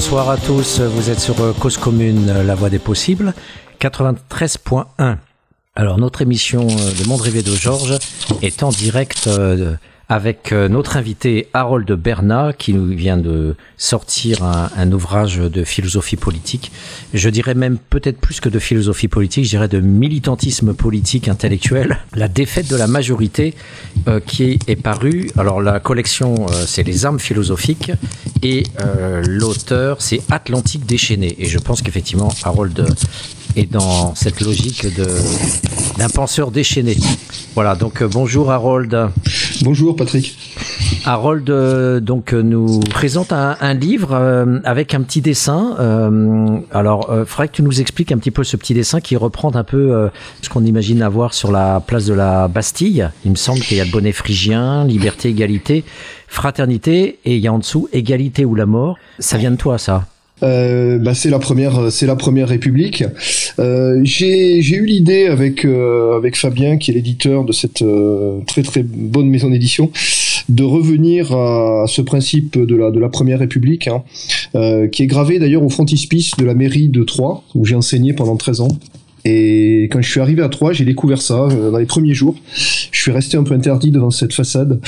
Bonsoir à tous, vous êtes sur Cause Commune, la voix des possibles, 93.1. Alors notre émission Le Monde rêvé de Georges est en direct avec euh, notre invité Harold Bernat qui nous vient de sortir un, ouvrage de philosophie politique. Je dirais même peut-être plus que de philosophie politique, je dirais de militantisme politique intellectuel. La défaite de la majorité euh, qui est, paru. Alors la collection euh, c'est les armes philosophiques et l'auteur c'est Atlantique déchaîné. Et je pense qu'effectivement Harold est dans cette logique d'un penseur déchaîné. Voilà, donc bonjour Harold. Bonjour Patrick. Harold euh, donc euh, nous présente un, livre euh, avec un petit dessin. alors, il faudrait que tu nous expliques un petit peu ce petit dessin qui reprend un peu ce qu'on imagine avoir sur la place de la Bastille. Il me semble qu'il y a le bonnet phrygien, liberté, égalité, fraternité, et il y a en dessous égalité ou la mort. Ça vient de toi, ça? Euh, bah, c'est la première, c'est la première République. Euh, j'ai eu l'idée avec euh, avec Fabien, qui est l'éditeur de cette euh, très très bonne maison d'édition, de revenir à, ce principe de la de la première République, hein, euh, qui est gravé d'ailleurs au frontispice de la mairie de Troyes, où j'ai enseigné pendant 13 ans. Et quand je suis arrivé à Troyes, j'ai découvert ça dans les premiers jours. Je suis resté un peu interdit devant cette façade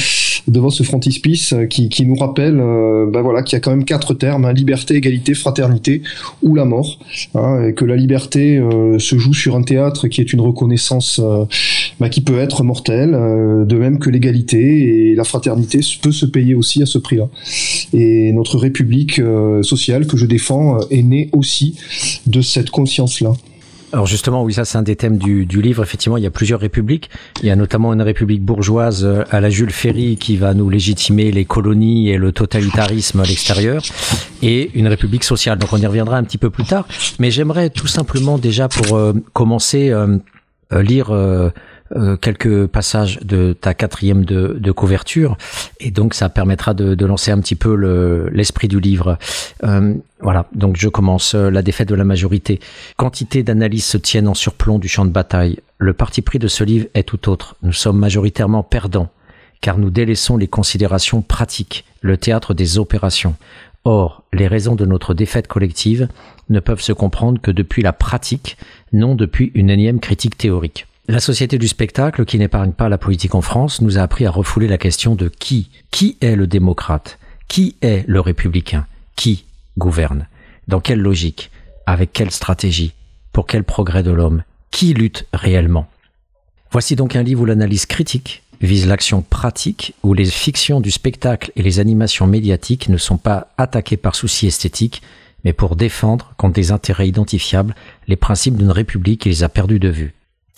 devant ce frontispice euh, qui, qui nous rappelle euh, ben voilà, qu'il y a quand même quatre termes, hein, liberté, égalité, fraternité ou la mort, hein, et que la liberté euh, se joue sur un théâtre qui est une reconnaissance ben, qui peut être mortelle, de même que l'égalité et la fraternité peut se payer aussi à ce prix-là. Et notre République sociale que je défends est née aussi de cette conscience-là. Alors justement, oui, ça c'est un des thèmes du, du, livre. Effectivement, il y a plusieurs républiques. Il y a notamment une république bourgeoise euh, à la Jules Ferry qui va nous légitimer les colonies et le totalitarisme à l'extérieur, et une république sociale. Donc on y reviendra un petit peu plus tard. Mais j'aimerais tout simplement déjà pour euh, commencer euh, lire euh, quelques passages de ta quatrième de, couverture, et donc ça permettra de, de lancer un petit peu l'esprit du livre. Euh, voilà, donc je commence. Euh, la défaite de la majorité. Quantité d'analyses se tiennent en surplomb du champ de bataille. Le parti pris de ce livre est tout autre. Nous sommes majoritairement perdants, car nous délaissons les considérations pratiques, le théâtre des opérations. Or, les raisons de notre défaite collective ne peuvent se comprendre que depuis la pratique, non depuis une énième critique théorique. La société du spectacle, qui n'épargne pas la politique en France, nous a appris à refouler la question de qui Qui est le démocrate Qui est le républicain Qui gouverne Dans quelle logique Avec quelle stratégie Pour quel progrès de l'homme Qui lutte réellement? Voici donc un livre où l'analyse critique vise l'action pratique, où les fictions du spectacle et les animations médiatiques ne sont pas attaquées par souci esthétique, mais pour défendre, contre des intérêts identifiables, les principes d'une république qui les a perdus de vue.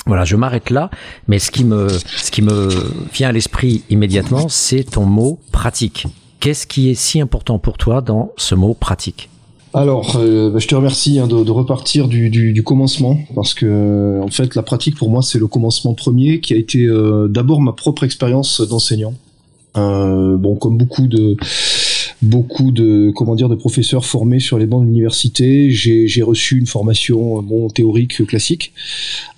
Voilà, je m'arrête là, mais ce qui me, ce qui me vient à l'esprit immédiatement, c'est ton mot pratique. Qu'est-ce qui est si important pour toi dans ce mot pratique alors, euh, bah, je te remercie hein, de, de, repartir du, du, commencement parce que en fait, la pratique pour moi, c'est le commencement premier qui a été euh, d'abord ma propre expérience d'enseignant. Euh, bon, comme beaucoup de beaucoup de comment dire de professeurs formés sur les bancs de l'université. J'ai reçu une formation bon théorique classique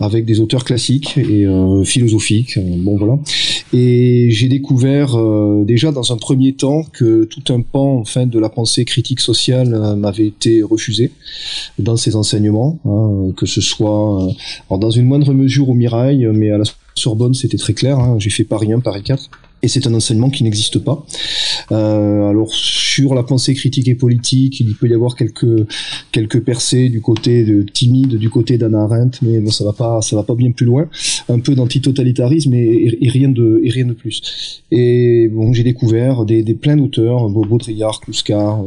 avec des auteurs classiques et euh, philosophiques. Euh, bon voilà. Et j'ai découvert euh, déjà dans un premier temps que tout un pan enfin de la pensée critique sociale euh, m'avait été refusé dans ces enseignements, hein, que ce soit dans une moindre mesure au Mirail, mais à la Sorbonne c'était très clair. Hein, j'ai fait Paris 1, Paris 4 et c'est un enseignement qui n'existe pas. Euh, alors sur la pensée critique et politique, il peut y avoir quelques quelques percées du côté de timide du côté d'Anna Arendt, mais bon ça va pas ça va pas bien plus loin. Un peu d'antitotalitarisme et, et, rien de et rien de plus. Et bon j'ai découvert des, des plein d'auteurs, Baudrillard, Kluskar.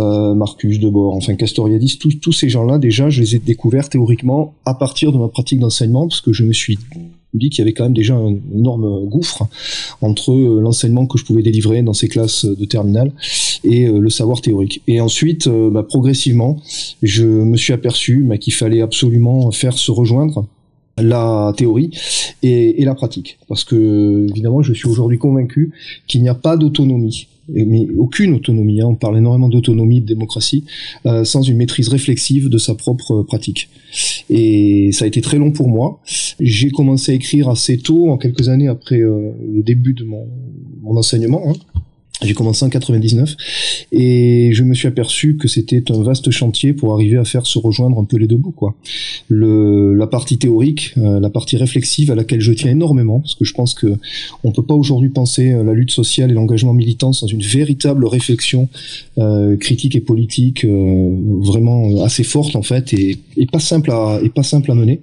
Euh, Marcus Debord, enfin Castoriadis, tous, tous ces gens-là, déjà, je les ai découverts théoriquement à partir de ma pratique d'enseignement, parce que je me suis dit y avait quand même déjà un énorme gouffre entre euh, l'enseignement que je pouvais délivrer dans ces classes de terminale et euh, le savoir théorique. Et ensuite, euh, bah, progressivement, je me suis aperçu bah, qu'il fallait absolument faire se rejoindre la théorie et, la pratique. Parce que, évidemment, je suis aujourd'hui convaincu qu'il n'y a pas d'autonomie mais aucune autonomie. Hein. On parle énormément d'autonomie, de démocratie, euh, sans une maîtrise réflexive de sa propre pratique. Et ça a été très long pour moi. J'ai commencé à écrire assez tôt, en quelques années après euh, le début de mon, mon enseignement. Hein. J'ai commencé en 99 et je me suis aperçu que c'était un vaste chantier pour arriver à faire se rejoindre un peu les deux bouts quoi. Le, la partie théorique, euh, la partie réflexive à laquelle je tiens énormément parce que je pense que on peut pas aujourd'hui penser euh, la lutte sociale et l'engagement militant sans une véritable réflexion euh, critique et politique euh, vraiment assez forte en fait et, et, pas simple à et pas simple à mener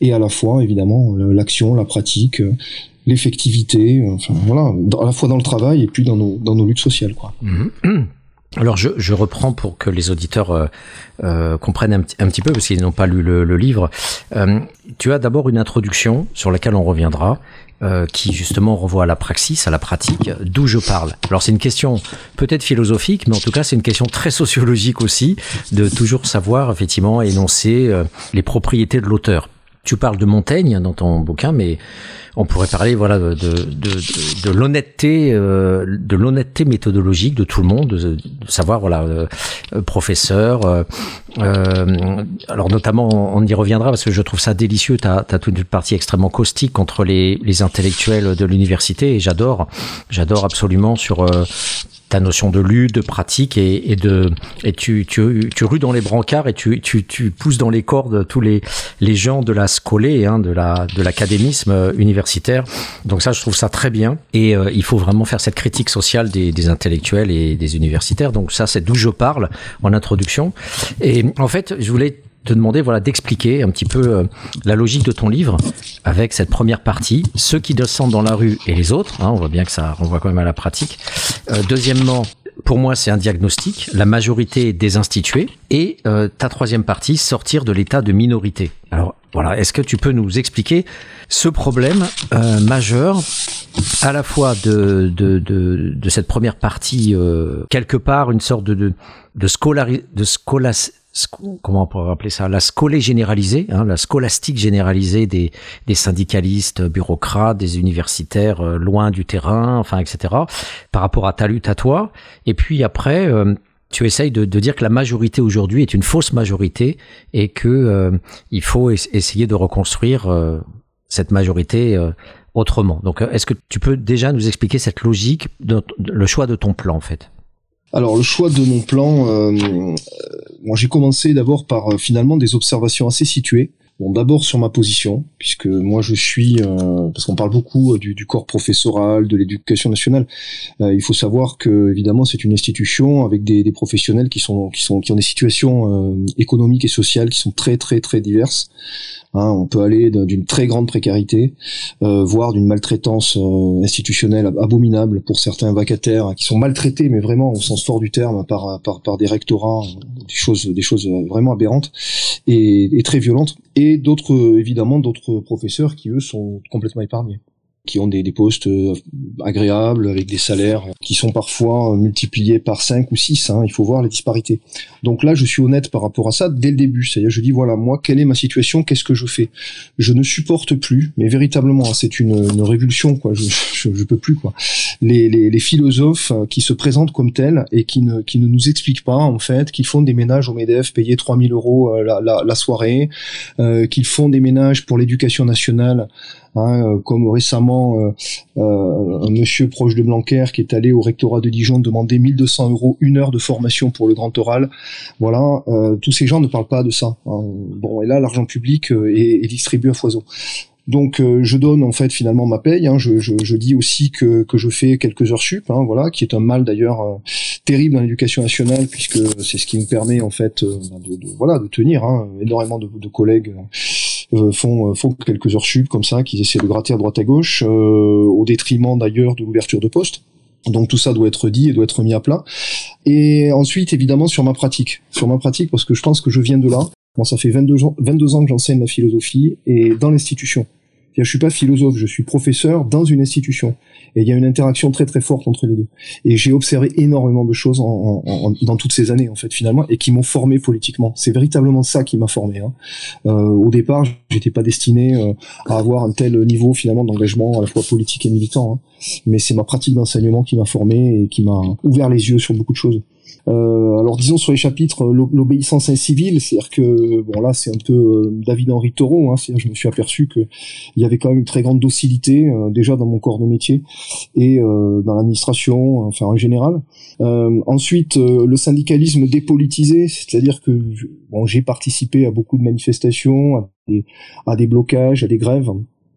et à la fois évidemment l'action, la pratique l'effectivité, enfin voilà, à la fois dans le travail et puis dans nos, dans nos luttes sociales. Quoi. Mhm. Alors je, je, reprends pour que les auditeurs euh, euh, comprennent un, un, petit peu, parce qu'ils n'ont pas lu le, le livre. Euh, tu as d'abord une introduction sur laquelle on reviendra, euh, qui justement renvoie à la praxis, à la pratique, d'où je parle. Alors c'est une question peut-être philosophique, mais en tout cas c'est une question très sociologique aussi, de toujours savoir effectivement énoncer euh, les propriétés de l'auteur. Tu parles de Montaigne dans ton bouquin, mais on pourrait parler voilà de, de, de, de l'honnêteté euh, de l'honnêteté méthodologique de tout le monde de, savoir voilà euh, professeur euh, euh, alors notamment on y reviendra parce que je trouve ça délicieux. Tu as, as, toute une partie extrêmement caustique contre les, les intellectuels de l'université et j'adore j'adore absolument sur euh, ta notion de lutte, de pratique et, et de et tu, tu, tu rues dans les brancards et tu, tu, tu pousses dans les cordes tous les, les gens de la scolée, hein, de la de l'académisme universitaire. Donc ça, je trouve ça très bien et euh, il faut vraiment faire cette critique sociale des, des intellectuels et des universitaires. Donc ça, c'est d'où je parle en introduction. Et en fait, je voulais te demander voilà d'expliquer un petit peu euh, la logique de ton livre avec cette première partie, ceux qui descendent dans la rue et les autres. Hein, on voit bien que ça renvoie quand même à la pratique. Euh, deuxièmement, pour moi, c'est un diagnostic, la majorité des institués, et euh, ta troisième partie, sortir de l'état de minorité. Alors voilà, est-ce que tu peux nous expliquer ce problème majeur à la fois de, de, de, de cette première partie, quelque part une sorte de, de, de, de scolas, comment on pourrait appeler ça, la scolée généralisée, hein, la scolastique généralisée des, des syndicalistes, bureaucrates, des universitaires euh, loin du terrain, enfin, etc., par rapport à ta lutte à toi. Et puis après, euh, tu essayes de, de, dire que la majorité aujourd'hui est une fausse majorité et que euh, il faut es essayer de reconstruire euh, cette majorité euh, autrement. Donc, est-ce que tu peux déjà nous expliquer cette logique, de, de, le choix de ton plan en fait? Alors le choix de mon plan, euh, moi j'ai commencé d'abord par euh, finalement des observations assez situées. Bon, d'abord sur ma position, puisque moi je suis, euh, parce qu'on parle beaucoup du, du, corps professoral, de l'éducation nationale. Euh, il faut savoir que évidemment c'est une institution avec des, professionnels qui sont, qui sont, qui ont des situations euh, économiques et sociales qui sont très très très diverses. Hein, on peut aller d'une très grande précarité, euh, voire d'une maltraitance euh, institutionnelle abominable pour certains vacataires qui sont maltraités, mais vraiment au sens fort du terme, par, par, par des rectorats, choses, des choses vraiment aberrantes et, et très violentes, et d'autres évidemment d'autres professeurs qui eux sont complètement épargnés qui ont des, des, postes agréables avec des salaires qui sont parfois multipliés par 5 ou 6 hein, il faut voir les disparités. Donc là je suis honnête par rapport à ça dès le début. C'est-à-dire je dis voilà moi quelle est ma situation? Qu'est-ce que je fais? Je ne supporte plus mais véritablement c'est une, une, révulsion quoi. Je, je, je, peux plus quoi. Les, les, les, philosophes qui se présentent comme tels et qui ne, qui ne nous expliquent pas en fait qu'ils font des ménages au MEDEF payés 3000 euros la, la, la soirée euh, qu'ils font des ménages pour l'éducation nationale Hein, comme récemment euh, euh, un monsieur proche de Blanquer qui est allé au rectorat de Dijon demander 1200 euros une heure de formation pour le grand oral. Voilà, euh, tous ces gens ne parlent pas de ça. Hein. Bon, et là, l'argent public est, est distribué à foison. Donc euh, je donne en fait finalement ma paye. Hein. Je, je, je, dis aussi que, que je fais quelques heures sup, hein, voilà, qui est un mal d'ailleurs euh, terrible dans l'éducation nationale puisque c'est ce qui me permet en fait euh, de, de, voilà de tenir. Hein. Énormément de, de collègues euh, font font quelques heures sup comme ça, qui essaient de gratter à droite à gauche, euh, au détriment d'ailleurs de l'ouverture de poste. Donc tout ça doit être dit et doit être mis à plat. Et ensuite, évidemment, sur ma pratique. Sur ma pratique, parce que je pense que je viens de là. Moi, ça fait 22 ans, 22 ans que j'enseigne la philosophie et dans l'institution. Je suis pas philosophe, je suis professeur dans une institution. Et il y a une interaction très très forte entre les deux. Et j'ai observé énormément de choses en, dans toutes ces années en fait finalement et qui m'ont formé politiquement. C'est véritablement ça qui m'a formé. Hein. Euh, au départ, j'étais pas destiné euh, à avoir un tel niveau finalement d'engagement à la fois politique et militant. Hein. Mais c'est ma pratique d'enseignement qui m'a formé et qui m'a ouvert les yeux sur beaucoup de choses. Euh, alors disons sur les chapitres l'obéissance incivile, c'est-à-dire que bon là c'est un peu David Henry Thoreau, hein, je me suis aperçu que il y avait quand même une très grande docilité déjà dans mon corps de métier et dans l'administration, enfin en général. ensuite le syndicalisme dépolitisé, c'est-à-dire que bon j'ai participé à beaucoup de manifestations, à des, à des blocages, à des grèves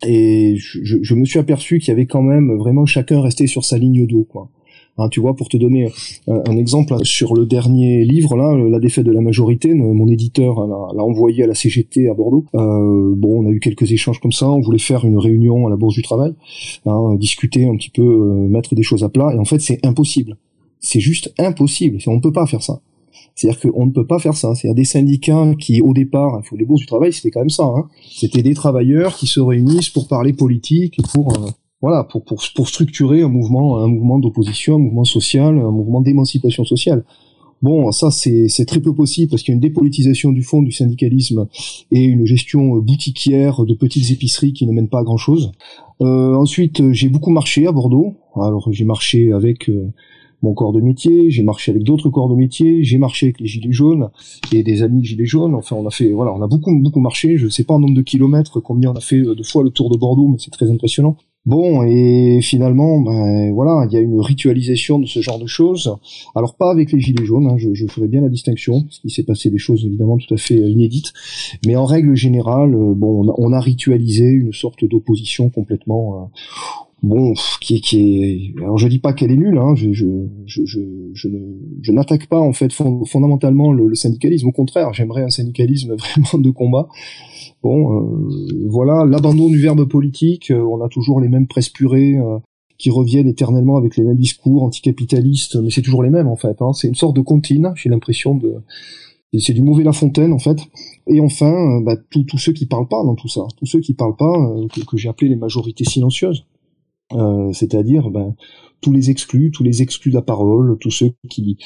et je, je, me suis aperçu qu'il y avait quand même vraiment chacun resté sur sa ligne d'eau quoi. Hein, tu vois, pour te donner euh, un, exemple sur le dernier livre là, la défaite de la majorité, mon éditeur l'a envoyé à la CGT à Bordeaux. Euh, bon, on a eu quelques échanges comme ça. On voulait faire une réunion à la Bourse du Travail, hein, discuter un petit peu, euh, mettre des choses à plat. Et en fait, c'est impossible. C'est juste impossible. On ne peut pas faire ça. C'est-à-dire qu'on ne peut pas faire ça. C'est-à-dire des syndicats qui, au départ, les bourses du travail, c'était quand même ça. Hein. C'était des travailleurs qui se réunissent pour parler politique, pour euh, voilà, pour, pour, pour structurer un mouvement, un mouvement d'opposition, un mouvement social, un mouvement d'émancipation sociale. Bon, ça c'est très peu possible parce qu'il y a une dépolitisation du fond du syndicalisme et une gestion boutiquière de petites épiceries qui ne mènent pas à grand chose. Euh, ensuite, j'ai beaucoup marché à Bordeaux. Alors j'ai marché avec euh, mon corps de métier, j'ai marché avec d'autres corps de métier, j'ai marché avec les gilets jaunes et des amis gilets jaunes. Enfin, on a fait, voilà, on a beaucoup beaucoup marché. Je sais pas en nombre de kilomètres combien on a fait euh, de fois le tour de Bordeaux, mais c'est très impressionnant. Bon, et finalement, ben voilà, il y a une ritualisation de ce genre de choses. Alors pas avec les gilets jaunes, hein, je, ferai bien la distinction, parce qu'il s'est passé des choses évidemment tout à fait euh, inédites. Mais en règle générale, euh, bon, on a, ritualisé une sorte d'opposition complètement bon, qui, qui est, alors je dis pas qu'elle est nulle, hein, je, je, je, je, je n'attaque pas en fait fondamentalement le, syndicalisme, au contraire, j'aimerais un syndicalisme vraiment de combat. Bon, euh, voilà, l'abandon du verbe politique, euh, on a toujours les mêmes presse purées euh, qui reviennent éternellement avec les mêmes discours anticapitalistes, mais c'est toujours les mêmes en fait. Hein, c'est une sorte de comptine, j'ai l'impression de c'est du mauvais La Fontaine en fait. Et enfin, bah, tous ceux qui parlent pas dans tout ça, tous ceux qui parlent pas, que j'ai appelé les majorités silencieuses. C'est-à-dire ben, tous les exclus, tous les exclus de la parole, tous ceux qui,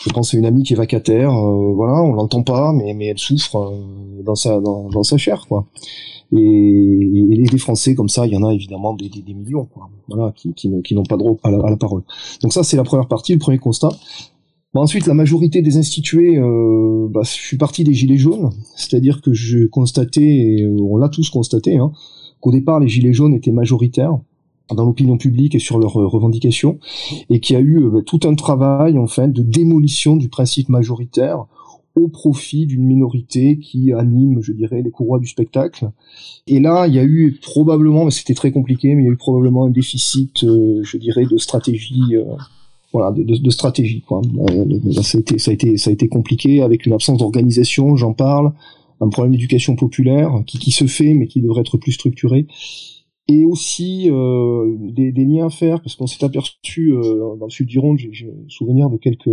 je pense à une amie qui est vacataire, euh, voilà, on l'entend pas, mais mais elle souffre euh, dans sa dans, dans, sa chair, quoi. Et, et, des Français comme ça, il y en a évidemment des, des, millions, quoi. Voilà, qui qui, qui n'ont pas droit à la, parole. Donc ça, c'est la première partie, le premier constat. Ensuite, la majorité des institués, euh, bah, je suis parti des gilets jaunes, c'est-à-dire que je constatais, et on l'a tous constaté, hein, qu'au départ les gilets jaunes étaient majoritaires dans l'opinion publique et sur leurs euh, revendications, et qui a eu euh, tout un travail en de démolition du principe majoritaire au profit d'une minorité qui anime, je dirais, les courroies du spectacle. Et là, il y a eu probablement, c'était très compliqué, mais il y a eu probablement un déficit, euh, je dirais, de stratégie. voilà, de, de, stratégie. Quoi. ça, a été, ça, a été, ça a été compliqué avec une absence d'organisation, j'en parle, un problème d'éducation populaire qui, qui se fait, mais qui devrait être plus structuré et aussi euh, des, liens à faire parce qu'on s'est aperçu euh, dans le sud d'Iron, j'ai souvenir de quelques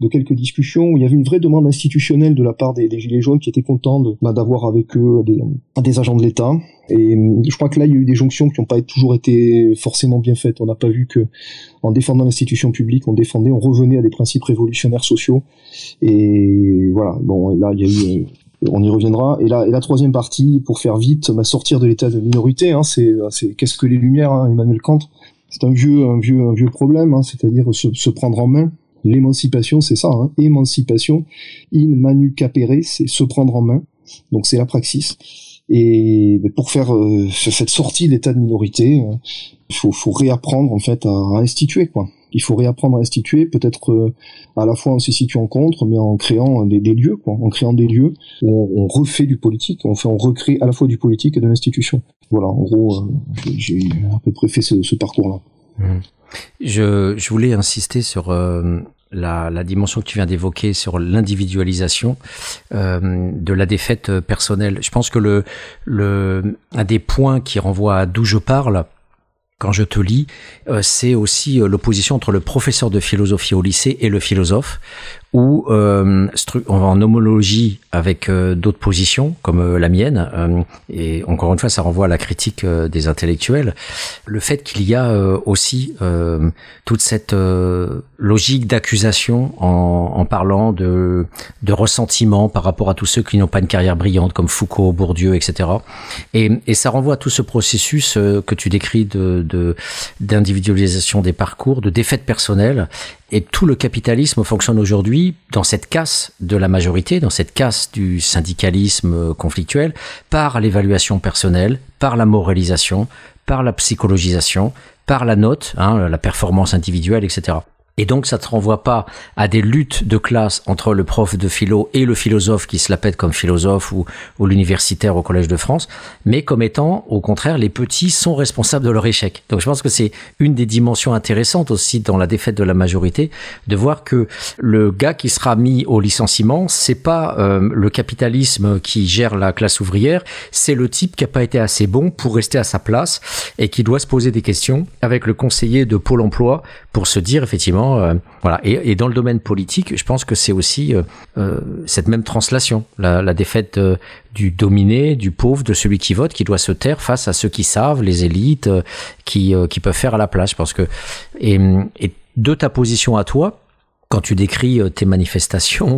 de quelques discussions où il y avait une vraie demande institutionnelle de la part des, gilets jaunes qui étaient contents bah, d'avoir avec eux des, agents de l'État. Et je crois que là, il y a eu des jonctions qui n'ont pas toujours été forcément bien faites. On n'a pas vu que, en défendant l'institution publique, on défendait, on revenait à des principes révolutionnaires sociaux. Et voilà. Bon, là, il y a eu on y reviendra. Et la, et la troisième partie, pour faire vite, sortir de l'état de minorité, hein, c'est, qu'est-ce que les Lumières, hein, Emmanuel Kant. C'est un vieux, un vieux, un vieux problème, hein, c'est-à-dire se, prendre en main. L'émancipation, c'est ça. Hein, émancipation, in manu capere, c'est se prendre en main. Donc c'est la praxis. Et pour faire euh, cette sortie de l'état de minorité, il faut, faut réapprendre en fait à, à instituer quoi il faut réapprendre à instituer, peut-être euh, à la fois en se situant contre, mais en créant des, lieux, en créant des lieux où on, refait du politique, on fait, on recrée à la fois du politique et de l'institution. Voilà, en gros, euh, j'ai à peu près fait ce, parcours-là. Mmh. Je, voulais insister sur euh, la, dimension que tu viens d'évoquer sur l'individualisation euh, de la défaite personnelle. Je pense que le, un des points qui renvoie à d'où je parle, quand je te lis, euh, c'est aussi euh, l'opposition entre le professeur de philosophie au lycée et le philosophe, ou euh, en homologie avec euh, d'autres positions comme euh, la mienne euh, et encore une fois ça renvoie à la critique des intellectuels le fait qu'il y a aussi toute cette logique d'accusation en, en, parlant de, de ressentiment par rapport à tous ceux qui n'ont pas une carrière brillante comme Foucault, Bourdieu, etc. Et, et ça renvoie à tout ce processus que tu décris de d'individualisation des parcours, de défaite personnelle Et tout le capitalisme fonctionne aujourd'hui dans cette casse de la majorité, dans cette casse du syndicalisme conflictuel, par l'évaluation personnelle, par la moralisation, par la psychologisation, par la note, hein, la performance individuelle, etc. Et donc, ça ne te renvoie pas à des luttes de classe entre le prof de philo et le philosophe qui se la pète comme philosophe ou, ou l'universitaire au Collège de France, mais comme étant, au contraire, les petits sont responsables de leur échec. Donc, je pense que c'est une des dimensions intéressantes aussi dans la défaite de la majorité, de voir que le gars qui sera mis au licenciement, c'est pas euh, le capitalisme qui gère la classe ouvrière, c'est le type qui a pas été assez bon pour rester à sa place et qui doit se poser des questions avec le conseiller de Pôle emploi pour se dire effectivement euh, voilà. Et, dans le domaine politique, je pense que c'est aussi euh, euh, cette même translation, la, défaite du dominé, du pauvre, de celui qui vote, qui doit se taire face à ceux qui savent, les élites, qui, qui peuvent faire à la place. Je pense que et, et de ta position à toi, quand tu décris euh, tes manifestations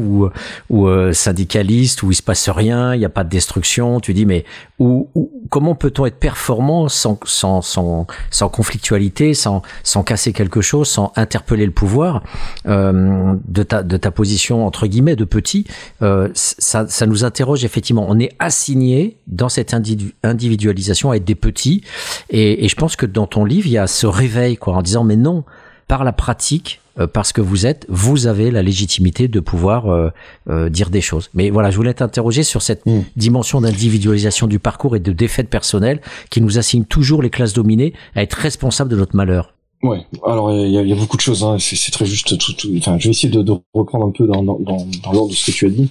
ou, euh, syndicalistes où il se passe rien, il n'y a pas de destruction, tu dis mais où, comment peut-on être performant sans, sans, sans, sans conflictualité, sans, sans casser quelque chose, sans interpeller le pouvoir euh, de, ta, de ta position entre guillemets de petit ça, ça nous interroge effectivement. On est assigné dans cette individualisation à être des petits et, et je pense que dans ton livre il y a ce réveil quoi en disant mais non par la pratique parce que vous êtes, vous avez la légitimité de pouvoir euh, euh, dire des choses. Mais voilà, je voulais t'interroger sur cette mm. dimension d'individualisation du parcours et de défaite personnelle qui nous assigne toujours les classes dominées à être responsables de notre malheur. Ouais, alors il y a, beaucoup de choses. Hein. C'est très juste. Tout, tout, enfin, je vais essayer de, reprendre un peu dans, l'ordre de ce que tu as dit.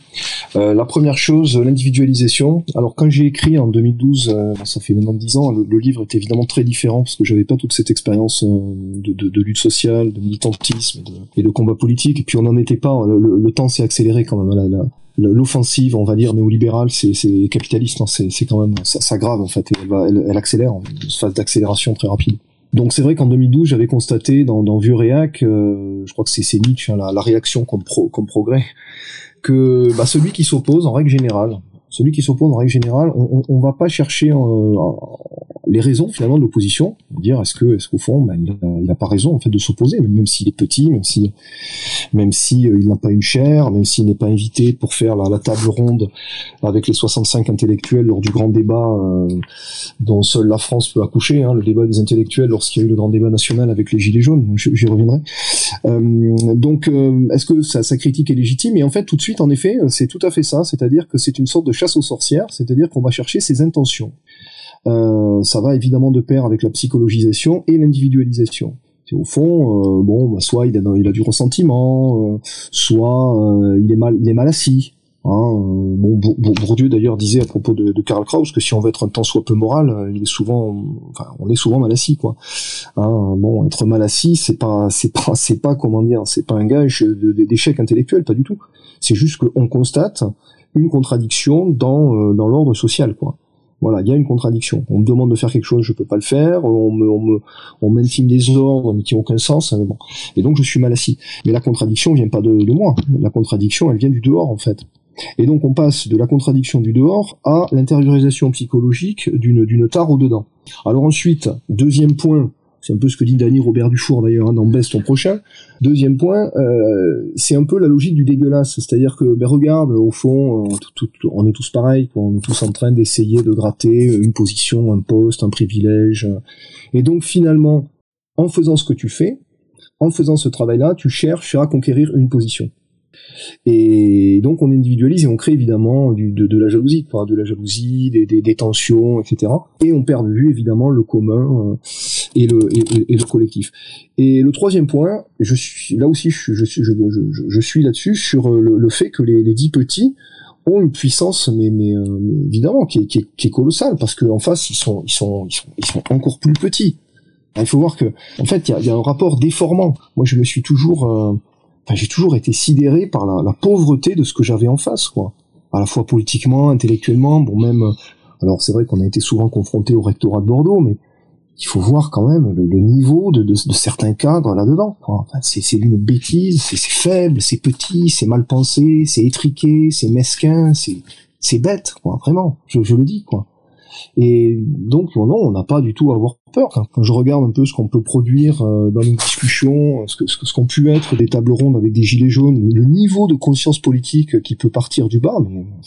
Euh, la première chose, l'individualisation. Alors quand j'ai écrit en 2012, euh, ça fait maintenant 10 ans, le, livre était évidemment très différent parce que j'avais pas toute cette expérience euh, de, lutte sociale, de militantisme et de, combat politique. Et puis on n'en était pas. Le, temps s'est accéléré quand même. Là, l'offensive, on va dire néolibérale, c'est capitaliste, hein. c'est quand même ça, ça, grave en fait, elle, elle accélère, une phase d'accélération très rapide. Donc c'est vrai qu'en 2012, j'avais constaté dans, dans Vieux Réac, je crois que c'est Nietzsche, hein, la, réaction comme, comme progrès, que bah, celui qui s'oppose, en règle générale, celui qui s'oppose en règle générale, on, on, va pas chercher euh, les raisons finalement de l'opposition, dire est-ce que est-ce qu'au fond ben, il, a, pas raison en fait de s'opposer, même, s'il est petit, même si même si euh, il n'a pas une chair, même s'il n'est pas invité pour faire la, table ronde avec les 65 intellectuels lors du grand débat euh, dont seule la France peut accoucher, hein, le débat des intellectuels lorsqu'il y a eu le grand débat national avec les gilets jaunes, j'y reviendrai. donc est-ce que sa, sa critique est légitime? Et en fait tout de suite en effet c'est tout à fait ça, c'est-à-dire que c'est une sorte de chasse aux sorcières, c'est-à-dire qu'on va chercher ses intentions. Euh, ça va évidemment de pair avec la psychologisation et l'individualisation. Au fond, euh, bon, bah, soit il a, du ressentiment, euh, soit il est mal, assis. Hein, bon, Bourdieu d'ailleurs disait à propos de, Karl Kraus que si on veut être un temps soit peu moral, on est souvent mal assis. Hein, bon, être mal assis, c'est pas, c'est pas, c'est pas comment dire, c'est pas un gage d'échec intellectuel, pas du tout. C'est juste qu'on constate une contradiction dans, euh, dans l'ordre social, quoi. Voilà, il y a une contradiction. On me demande de faire quelque chose, je peux pas le faire. On me, on me, on m'infime des ordres, mais qui n'ont aucun sens. Hein, bon. Et donc je suis mal assis. Mais la contradiction vient pas de, de moi. La contradiction, elle vient du dehors, en fait. Et donc on passe de la contradiction du dehors à l'intériorisation psychologique d'une, d'une tare au dedans. Alors ensuite, deuxième point, c'est un peu ce que dit Danny Robert Dufour d'ailleurs hein, dans Best ton prochain. Deuxième point, euh, c'est un peu la logique du dégueulasse, c'est-à-dire que ben regarde, au fond, on, est tous pareils, on est tous en train d'essayer de gratter une position, un poste, un privilège. Et donc finalement, en faisant ce que tu fais, en faisant ce travail-là, tu cherches à conquérir une position. Et donc on individualise et on crée évidemment de, la jalousie, de la jalousie, des, tensions, etc. Et on perd de vue évidemment le commun euh, et, le, collectif. Et le troisième point, là aussi, je, suis là-dessus sur euh, le, fait que les, dix petits ont une puissance, mais, euh, évidemment qui est, colossale parce qu'en face ils sont, encore plus petits. Il faut voir que, en fait, il y a, un rapport déformant. Moi, je me suis toujours, j'ai toujours été sidéré par la, la pauvreté de ce que j'avais en face, quoi. À la fois politiquement, intellectuellement, bon même. Euh, alors c'est vrai qu'on a été souvent confronté au rectorat de Bordeaux, mais il faut voir quand même le, niveau de, de, de, certains cadres là-dedans. Enfin, c'est une bêtise, c'est faible, c'est petit, c'est mal pensé, c'est étriqué, c'est mesquin, c'est bête, quoi, vraiment. Je, je le dis, quoi. Et donc non, on n'a pas du tout à avoir quand, je regarde un peu ce qu'on peut produire euh, dans une discussion, ce que ce qu'ont pu être des tables rondes avec des gilets jaunes, le niveau de conscience politique qui peut partir du bas,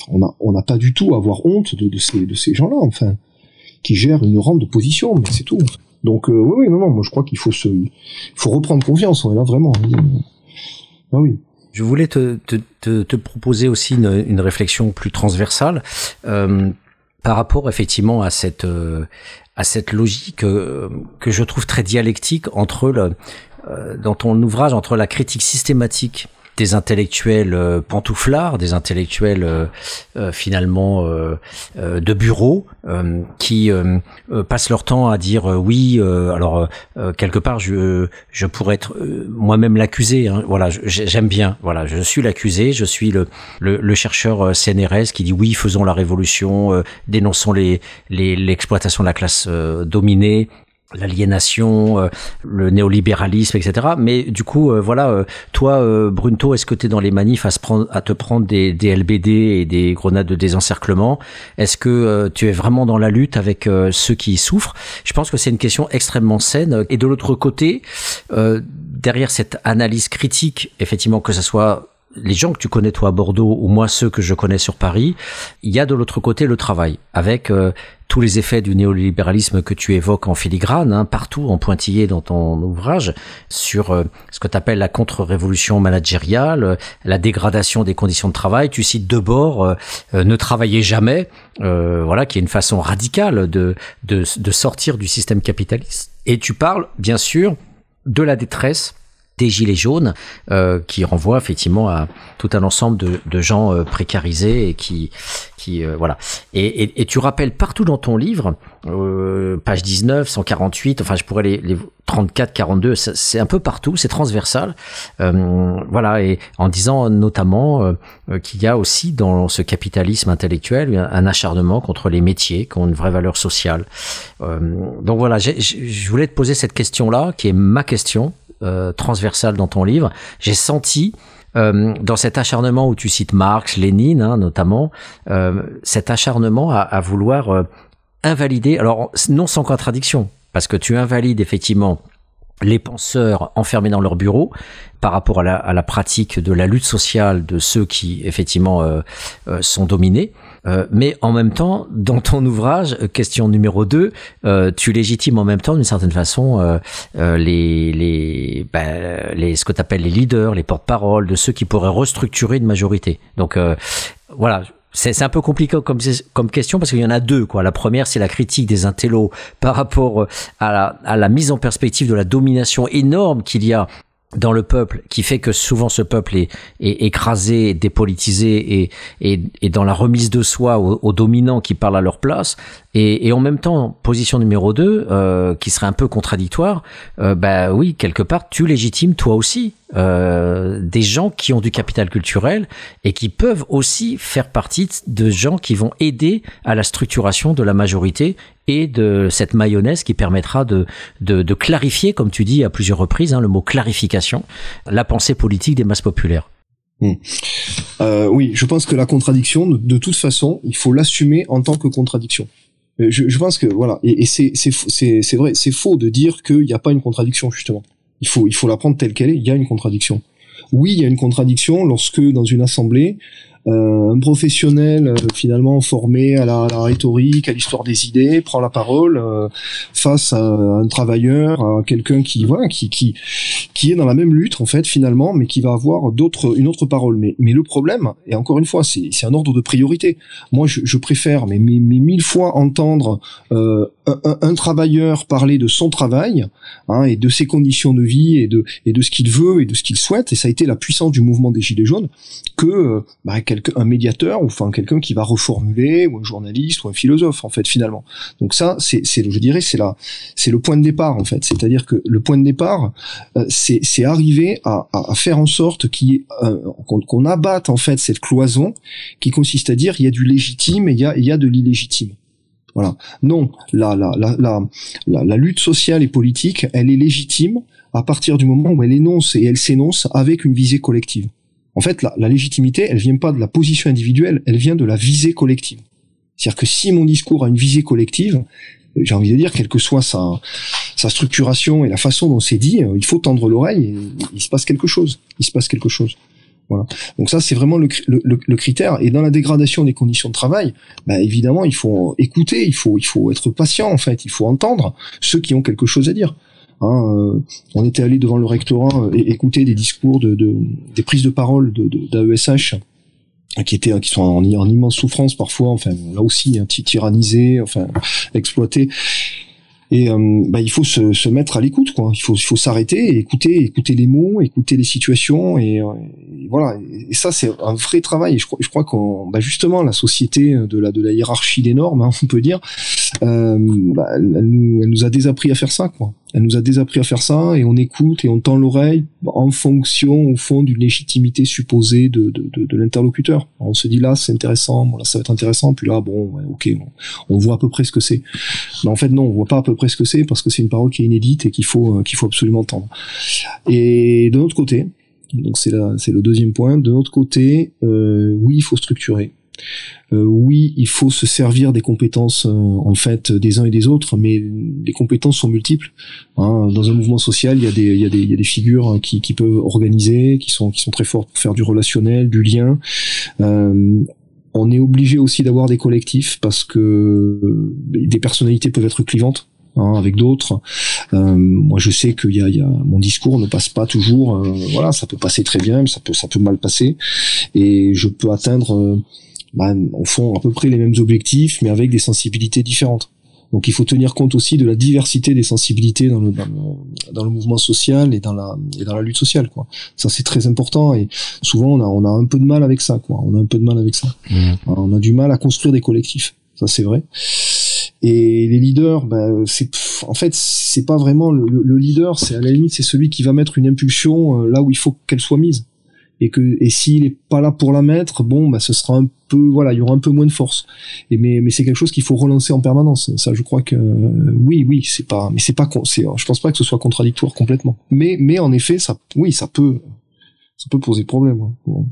on a n'a pas du tout à avoir honte de, ces gens-là, enfin, qui gèrent une rampe de position, mais c'est tout. Donc oui, oui, non, non, moi je crois qu'il faut se, faut reprendre confiance, on est là vraiment. Ah oui. Je voulais te, proposer aussi une, une, réflexion plus transversale euh, par rapport effectivement à cette euh, à cette logique euh, que je trouve très dialectique entre le, euh, dans ton ouvrage entre la critique systématique des intellectuels euh, pantouflards, des intellectuels euh, euh, finalement de bureau qui passent leur temps à dire oui. alors quelque part, je je pourrais être moi-même l'accusé. Hein, voilà, j'aime bien. Voilà, je suis l'accusé. Je suis le, le, chercheur CNRS qui dit oui, faisons la révolution, dénonçons les l'exploitation de la classe dominée, l'aliénation, euh, le néolibéralisme, etc. Mais du coup, euh, voilà, euh, toi, Brunto, est-ce que tu es dans les manifs à, se prendre, à te prendre des, des, LBD et des grenades de désencerclement? Est-ce que tu es vraiment dans la lutte avec ceux qui y souffrent? Je pense que c'est une question extrêmement saine. Et de l'autre côté, derrière cette analyse critique, effectivement, que ce soit les gens que tu connais toi à Bordeaux ou moi ceux que je connais sur Paris, il y a de l'autre côté le travail avec euh, tous les effets du néolibéralisme que tu évoques en filigrane, hein, partout en pointillé dans ton ouvrage, sur euh, ce que tu appelles la contre-révolution managériale, euh, la dégradation des conditions de travail. Tu cites de bord ne travaillez jamais, voilà, qui est une façon radicale de, de, de sortir du système capitaliste. Et tu parles, bien sûr, de la détresse des gilets jaunes, euh, qui renvoie effectivement à tout un ensemble de, de gens euh, précarisés et qui, qui euh, voilà. Et, et, et, tu rappelles partout dans ton livre, euh, page 19, 148, enfin je pourrais les, les 34, 42, c'est un peu partout, c'est transversal, voilà. Et en disant notamment qu'il y a aussi dans ce capitalisme intellectuel un acharnement contre les métiers qui ont une vraie valeur sociale. donc voilà, je voulais te poser cette question-là, qui est ma question euh, transversale dans ton livre. J'ai senti euh, dans cet acharnement où tu cites Marx, Lénine hein, notamment, euh, cet acharnement à, à vouloir euh, invalider, alors non sans contradiction, parce que tu invalides effectivement les penseurs enfermés dans leur bureau par rapport à la, à la pratique de la lutte sociale de ceux qui effectivement euh, sont dominés. Euh, mais en même temps, dans ton ouvrage, euh, question numéro 2, euh, tu légitimes en même temps d'une certaine façon les, les, ben, les, ce que tu appelles les leaders, les porte-paroles de ceux qui pourraient restructurer une majorité. Donc voilà, c'est un peu compliqué comme, comme question parce qu'il y en a deux. Quoi. La première, c'est la critique des intellos par rapport à la, à la mise en perspective de la domination énorme qu'il y a dans le peuple qui fait que souvent ce peuple est, écrasé, dépolitisé et, dans la remise de soi aux, dominants qui parlent à leur place et, et en même temps position numéro 2 euh, qui serait un peu contradictoire euh, bah oui quelque part tu légitimes toi aussi euh, des gens qui ont du capital culturel et qui peuvent aussi faire partie de gens qui vont aider à la structuration de la majorité et de cette mayonnaise qui permettra de, de, de clarifier, comme tu dis à plusieurs reprises, hein, le mot clarification, la pensée politique des masses populaires. Hmm. Euh, oui, je pense que la contradiction, de, toute façon, il faut l'assumer en tant que contradiction. Euh, je, je pense que voilà, et, et c'est c'est vrai, c'est faux de dire qu'il n'y a pas une contradiction justement. Il faut il faut la prendre telle qu'elle est. Il y a une contradiction. Oui, il y a une contradiction lorsque dans une assemblée, un professionnel euh, finalement formé à la, rhétorique, à l'histoire des idées, prend la parole euh, face à un travailleur, à quelqu'un qui voilà, qui, qui qui est dans la même lutte en fait finalement, mais qui va avoir d'autres une autre parole. Mais mais le problème, et encore une fois, c'est c'est un ordre de priorité. Moi, je, préfère mais, mais, mille fois entendre un, un, travailleur parler de son travail hein, et de ses conditions de vie et de et de ce qu'il veut et de ce qu'il souhaite. Et ça a été la puissance du mouvement des gilets jaunes que bah, un médiateur ou enfin quelqu'un qui va reformuler ou un journaliste ou un philosophe en fait finalement. Donc ça c'est je dirais c'est là c'est le point de départ en fait. C'est-à-dire que le point de départ euh, c'est arriver à, à, faire en sorte qu'il euh, qu'on abatte en fait cette cloison qui consiste à dire il y a du légitime et il y a il y a de l'illégitime. Voilà. Non, la, la, la, la lutte sociale et politique, elle est légitime à partir du moment où elle énonce et elle s'énonce avec une visée collective. En fait, la, légitimité, elle vient pas de la position individuelle, elle vient de la visée collective. C'est-à-dire que si mon discours a une visée collective, j'ai envie de dire, quelle que soit sa, structuration et la façon dont c'est dit, il faut tendre l'oreille et il se passe quelque chose. Il se passe quelque chose. Voilà. Donc ça, c'est vraiment le, critère. Et dans la dégradation des conditions de travail, bah, évidemment, il faut écouter, il faut, il faut être patient en fait, il faut entendre ceux qui ont quelque chose à dire. Hein, euh, on était allé devant le rectorat et écouter des discours de, de des prises de parole d'AESH qui étaient qui sont en, en, immense souffrance parfois enfin là aussi hein, tyrannisés enfin exploités et euh, bah, il faut se, se mettre à l'écoute quoi. Il faut il faut s'arrêter et écouter écouter les mots écouter les situations et, euh, voilà. Et ça c'est un vrai travail. Et je crois je crois qu'on bah, justement la société de la de la hiérarchie des normes hein, on peut dire euh, bah, elle, nous, elle nous a désappris à faire ça quoi elle nous a désappris à faire ça et on écoute et on tend l'oreille en fonction au fond d'une légitimité supposée de, de, de, de l'interlocuteur. On se dit là c'est intéressant, bon, ça va être intéressant, puis là bon ok on, on, voit à peu près ce que c'est. Mais en fait non on voit pas à peu près ce que c'est parce que c'est une parole qui est inédite et qu'il faut euh, qu'il faut absolument tendre. Et de notre côté, donc c'est c'est le deuxième point. De notre côté, euh, oui il faut structurer. Euh, oui, il faut se servir des compétences euh, en fait des uns et des autres, mais les compétences sont multiples. Hein. Dans un mouvement social, il y a des, il y a des, il y a des figures qui, qui peuvent organiser, qui sont, qui sont très fortes pour faire du relationnel, du lien. Euh, on est obligé aussi d'avoir des collectifs parce que des personnalités peuvent être clivantes. Hein, avec d'autres. Euh, moi, je sais qu'il y y a, mon discours ne passe pas toujours. Euh, voilà, ça peut passer très bien, mais ça peut, ça peut mal passer, et je peux atteindre bah, au fond à peu près les mêmes objectifs, mais avec des sensibilités différentes. Donc il faut tenir compte aussi de la diversité des sensibilités dans le, dans le, mouvement social et dans la, et dans la lutte sociale. Quoi. Ça c'est très important et souvent on a, on a un peu de mal avec ça. Quoi. On a un peu de mal avec ça. Mmh. On a du mal à construire des collectifs. Ça c'est vrai. Et les leaders, ben, c'est en fait c'est pas vraiment le, le leader, c'est à la limite c'est celui qui va mettre une impulsion euh, là où il faut qu'elle soit mise et que et s'il est pas là pour la mettre, bon bah ce sera un peu voilà, il y aura un peu moins de force. Et mais mais c'est quelque chose qu'il faut relancer en permanence. Ça je crois que oui oui, c'est pas mais c'est pas c'est je pense pas que ce soit contradictoire complètement. Mais mais en effet, ça oui, ça peut ça peut poser problème. Hein.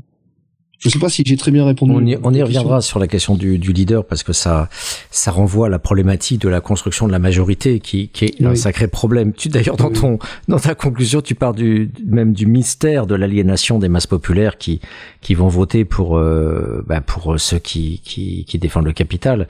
Je sais pas si j'ai très bien répondu. On y, on y reviendra sur la question du, du, leader parce que ça, ça renvoie à la problématique de la construction de la majorité qui, qui est un sacré problème. Tu d'ailleurs dans ton, dans ta conclusion, tu parles du même du mystère de l'aliénation des masses populaires qui, qui vont voter pour, euh, bah pour ceux qui, qui, qui défendent le capital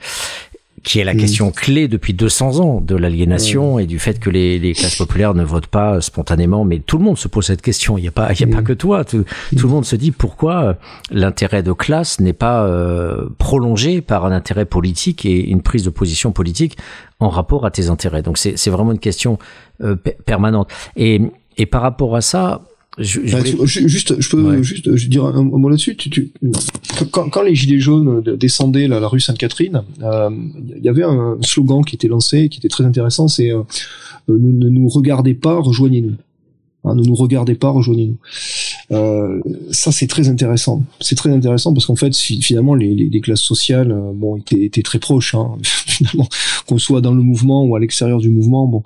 qui est la question clé depuis 200 ans de l'aliénation et du fait que les, les, classes populaires ne votent pas spontanément. Mais tout le monde se pose cette question. Il n'y a pas, il y a pas que toi. Tout, tout, le monde se dit pourquoi euh, l'intérêt de classe n'est pas euh, prolongé par un intérêt politique et une prise de position politique en rapport à tes intérêts. Donc c'est vraiment une question euh, permanente. Et, et par rapport à ça, je, je juste, je peux juste je dire un, mot là-dessus. Tu, tu, quand, quand, les gilets jaunes descendaient la, la rue Sainte-Catherine, euh, il y avait un slogan qui était lancé, qui était très intéressant. C'est euh, ne, nous regardez pas, rejoignez-nous. Hein, ne nous regardez pas, rejoignez-nous. Euh, ça c'est très intéressant. C'est très intéressant parce qu'en fait finalement les, classes sociales euh, bon étaient, très proches hein, finalement qu'on soit dans le mouvement ou à l'extérieur du mouvement. Bon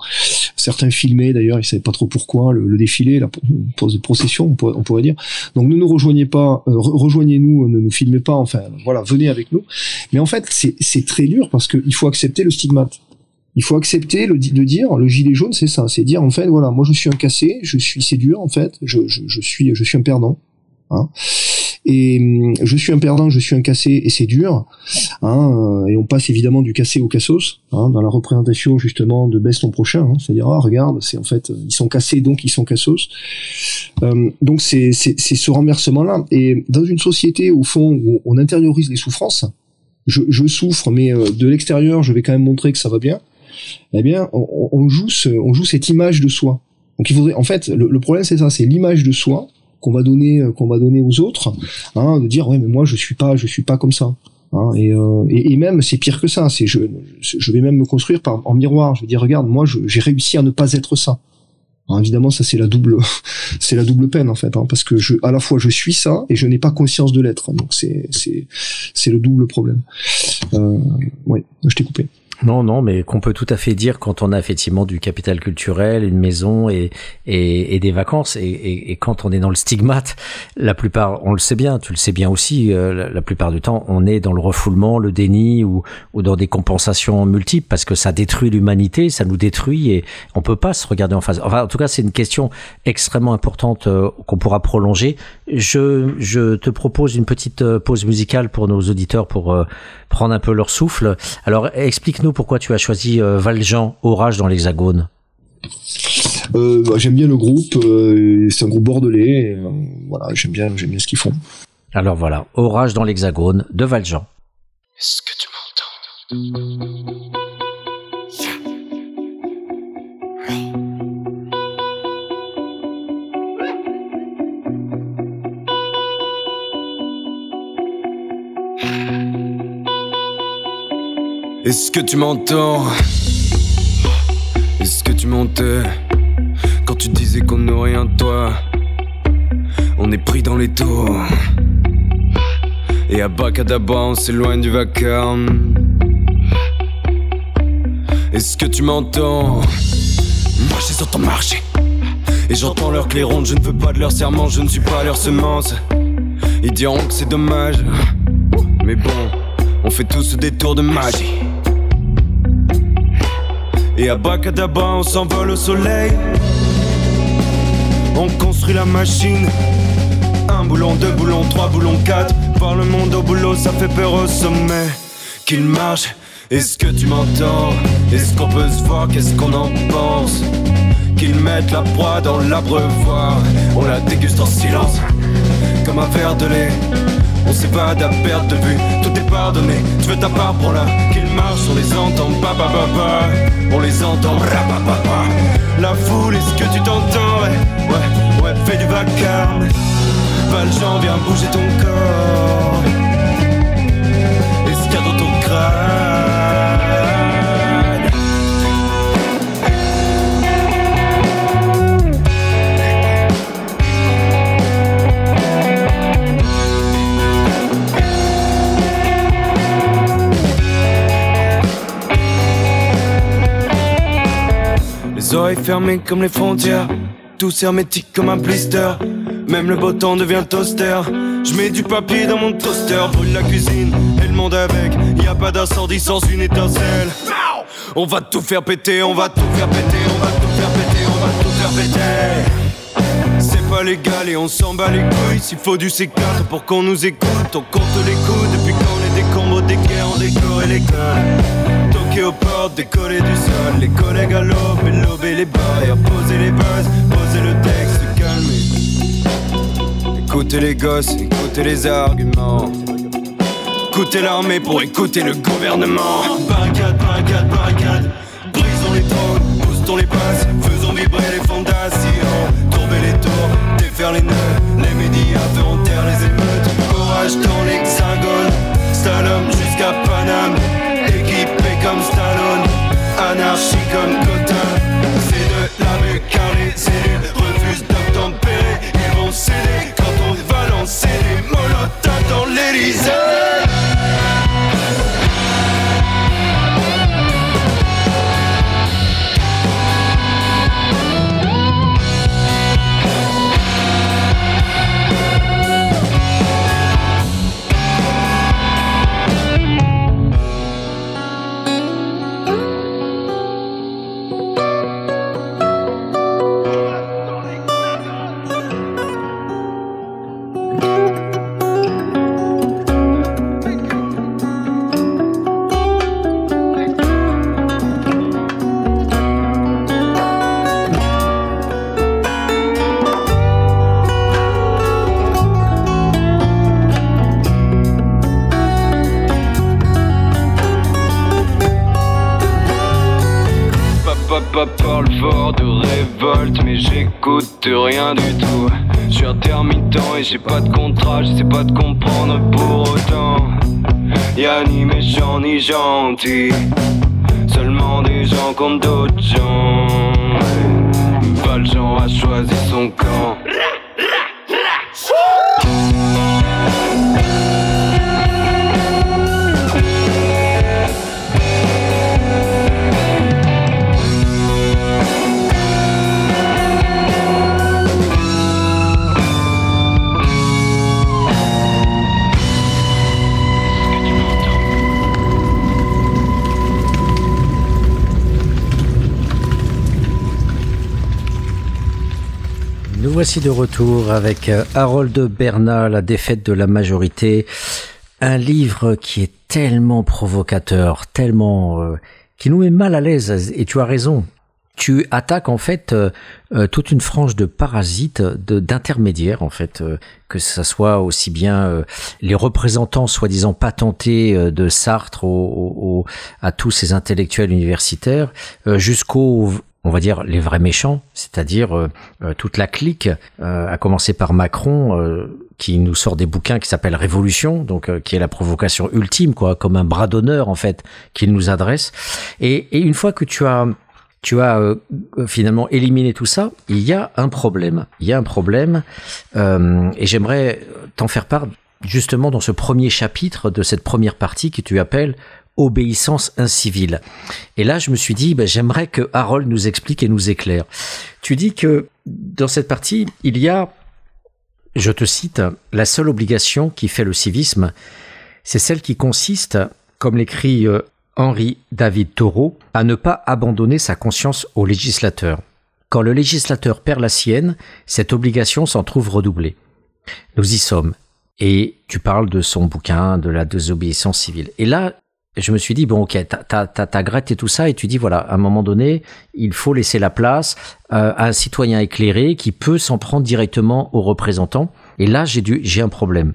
certains filmaient d'ailleurs ils savaient pas trop pourquoi le, défilé la pose de procession on pourrait, on pourrait, dire. Donc ne nous rejoignez pas, euh, rejoignez-nous, ne nous filmez pas. Enfin voilà venez avec nous. Mais en fait c'est très dur parce qu'il faut accepter le stigmate il faut accepter de dire le gilet jaune c'est ça. C'est dire en fait voilà moi je suis un cassé je suis c'est dur en fait. Je, je, suis je suis un perdant hein. et hum, je suis un perdant je suis un cassé et c'est dur hein, et on passe évidemment du cassé au cassos hein, dans la représentation justement de baisse ton prochain c'est à dire ah regarde c'est en fait ils sont cassés donc ils sont cassos. Hum, donc c'est ce renversement là et dans une société au fond où on intériorise les souffrances je, je souffre mais euh, de l'extérieur je vais quand même montrer que ça va bien eh bien, on, joue ce, on joue cette image de soi. Donc, il faudrait, en fait, le, problème c'est ça, c'est l'image de soi qu'on va donner, euh, qu'on va donner aux autres, hein, de dire ouais, mais moi je suis pas, je suis pas comme ça. Hein, et, euh, et, et, même c'est pire que ça. C'est je, je vais même me construire par en miroir. Je vais dire regarde, moi j'ai réussi à ne pas être ça. Alors, évidemment, ça c'est la double, c'est la double peine en fait, hein, parce que à la fois je suis ça et je n'ai pas conscience de l'être. Donc c'est c'est c'est le double problème. Euh, ouais, je t'ai coupé. Non, non, mais qu'on peut tout à fait dire quand on a effectivement du capital culturel, une maison et, et, et des vacances. Et, et, quand on est dans le stigmate, la plupart, on le sait bien, tu le sais bien aussi, euh, la, plupart du temps, on est dans le refoulement, le déni ou, ou dans des compensations multiples parce que ça détruit l'humanité, ça nous détruit et on peut pas se regarder en face. Enfin, en tout cas, c'est une question extrêmement importante euh, qu'on pourra prolonger. Je, je te propose une petite euh, pause musicale pour nos auditeurs pour prendre un peu leur souffle. Alors, explique-nous pourquoi tu as choisi euh, Valjean, Orage dans l'Hexagone. Euh, bah, j'aime bien le groupe, euh, c'est un groupe bordelais, voilà, j'aime bien, j'aime bien ce qu'ils font. Alors voilà, Orage dans l'Hexagone de Valjean. Est-ce que tu m'entends? Est-ce que tu m'entends? Est-ce que tu mentais? Quand tu disais qu'on n'a rien de toi On est pris dans les tours. Et à Bacadabra on s'éloigne du vacarme. Est-ce que tu m'entends? Moi je les entends marcher. Et j'entends leur clairon, je ne veux pas de leur serment, je ne suis pas leur semence. Ils diront que c'est dommage. Mais bon, on fait tous des tours de magie et à Bacadabra, on s'envole au soleil. On construit la machine. Un boulon, deux boulons, trois boulons, quatre. Par le monde au boulot, ça fait peur au sommet. Qu'il marche, est-ce que tu m'entends? Est-ce qu'on peut se voir? Qu'est-ce qu'on en pense? Qu'ils mettent la proie dans l'abreuvoir. On la déguste en silence, comme un verre de lait. On s'évade à perte de vue, tout est pardonné. Tu veux ta part, pour là Qu'ils marchent, on les entend, papa, papa. On les entend, papa. La foule, est-ce que tu t'entends? Ouais, ouais, fais du vacarme. Valjean, viens bouger ton corps. Dans ton crâne oreilles fermées comme les frontières, tous hermétiques comme un blister. Même le beau temps devient toaster. Je mets du papier dans mon toaster, brûle la cuisine et le monde avec. Y a pas d'incendie sans une étincelle. On va tout faire péter, on va tout faire péter, on va tout faire péter, on va tout faire péter. C'est pas légal et on s'en bat les couilles. S'il faut du C4 pour qu'on nous écoute, on compte les coups depuis qu'on est des des guerres, on décore l'école aux portes, décoller du sol. Les collègues à l'aube, lober les barrières, poser les bases, poser le texte, calmer. Écoutez les gosses, écoutez les arguments. Écoutez l'armée pour écouter le gouvernement. Barricade, barricade, barricade. Brisons les trônes, boostons les passes, faisons vibrer les fondations. Tomber les tours, défaire les nœuds. Les médias feront taire les émeutes. Courage dans l'hexagone, Stalom jusqu'à Paname comme Stallone, anarchie comme Cotin. C'est de la rue car les élus refusent d'obtempérer. Ils vont céder quand on va lancer des molotovs dans l'Elysée. J'ai pas de contrat, j'essaie pas de comprendre pour autant. Y'a ni méchant ni gentil, seulement des gens comme d'autres gens. Valjean a choisi son camp. Voici de retour avec euh, Harold Bernat, La défaite de la majorité. Un livre qui est tellement provocateur, tellement... Euh, qui nous met mal à l'aise. Et tu as raison. Tu attaques en fait euh, toute une frange de parasites, d'intermédiaires en fait, que ce soit aussi bien les représentants soi-disant patentés de Sartre à tous ces intellectuels universitaires, jusqu'aux on va dire les vrais méchants, c'est-à-dire euh, euh, toute la clique, euh, à commencer par Macron, qui nous sort des bouquins qui s'appellent Révolution, donc qui est la provocation ultime, quoi, comme un bras d'honneur en fait qu'il nous adresse. Et, et, une fois que tu as tu as finalement éliminé tout ça, il y a un problème. Il y a un problème, et j'aimerais t'en faire part justement dans ce premier chapitre de cette première partie que tu appelles obéissance incivile. Et là, je me suis dit, ben, j'aimerais que Harold nous explique et nous éclaire. Tu dis que dans cette partie, il y a, je te cite, la seule obligation qui fait le civisme, c'est celle qui consiste, comme l'écrit euh, Henri David Thoreau, à ne pas abandonner sa conscience au législateur. Quand le législateur perd la sienne, cette obligation s'en trouve redoublée. Nous y sommes. Et tu parles de son bouquin, de la désobéissance civile. Et là, je me suis dit, bon, ok, t'as ta Grette et tout ça, et tu dis, voilà, à un moment donné, il faut laisser la place euh, à un citoyen éclairé qui peut s'en prendre directement aux représentants. Et là, j'ai j'ai un problème.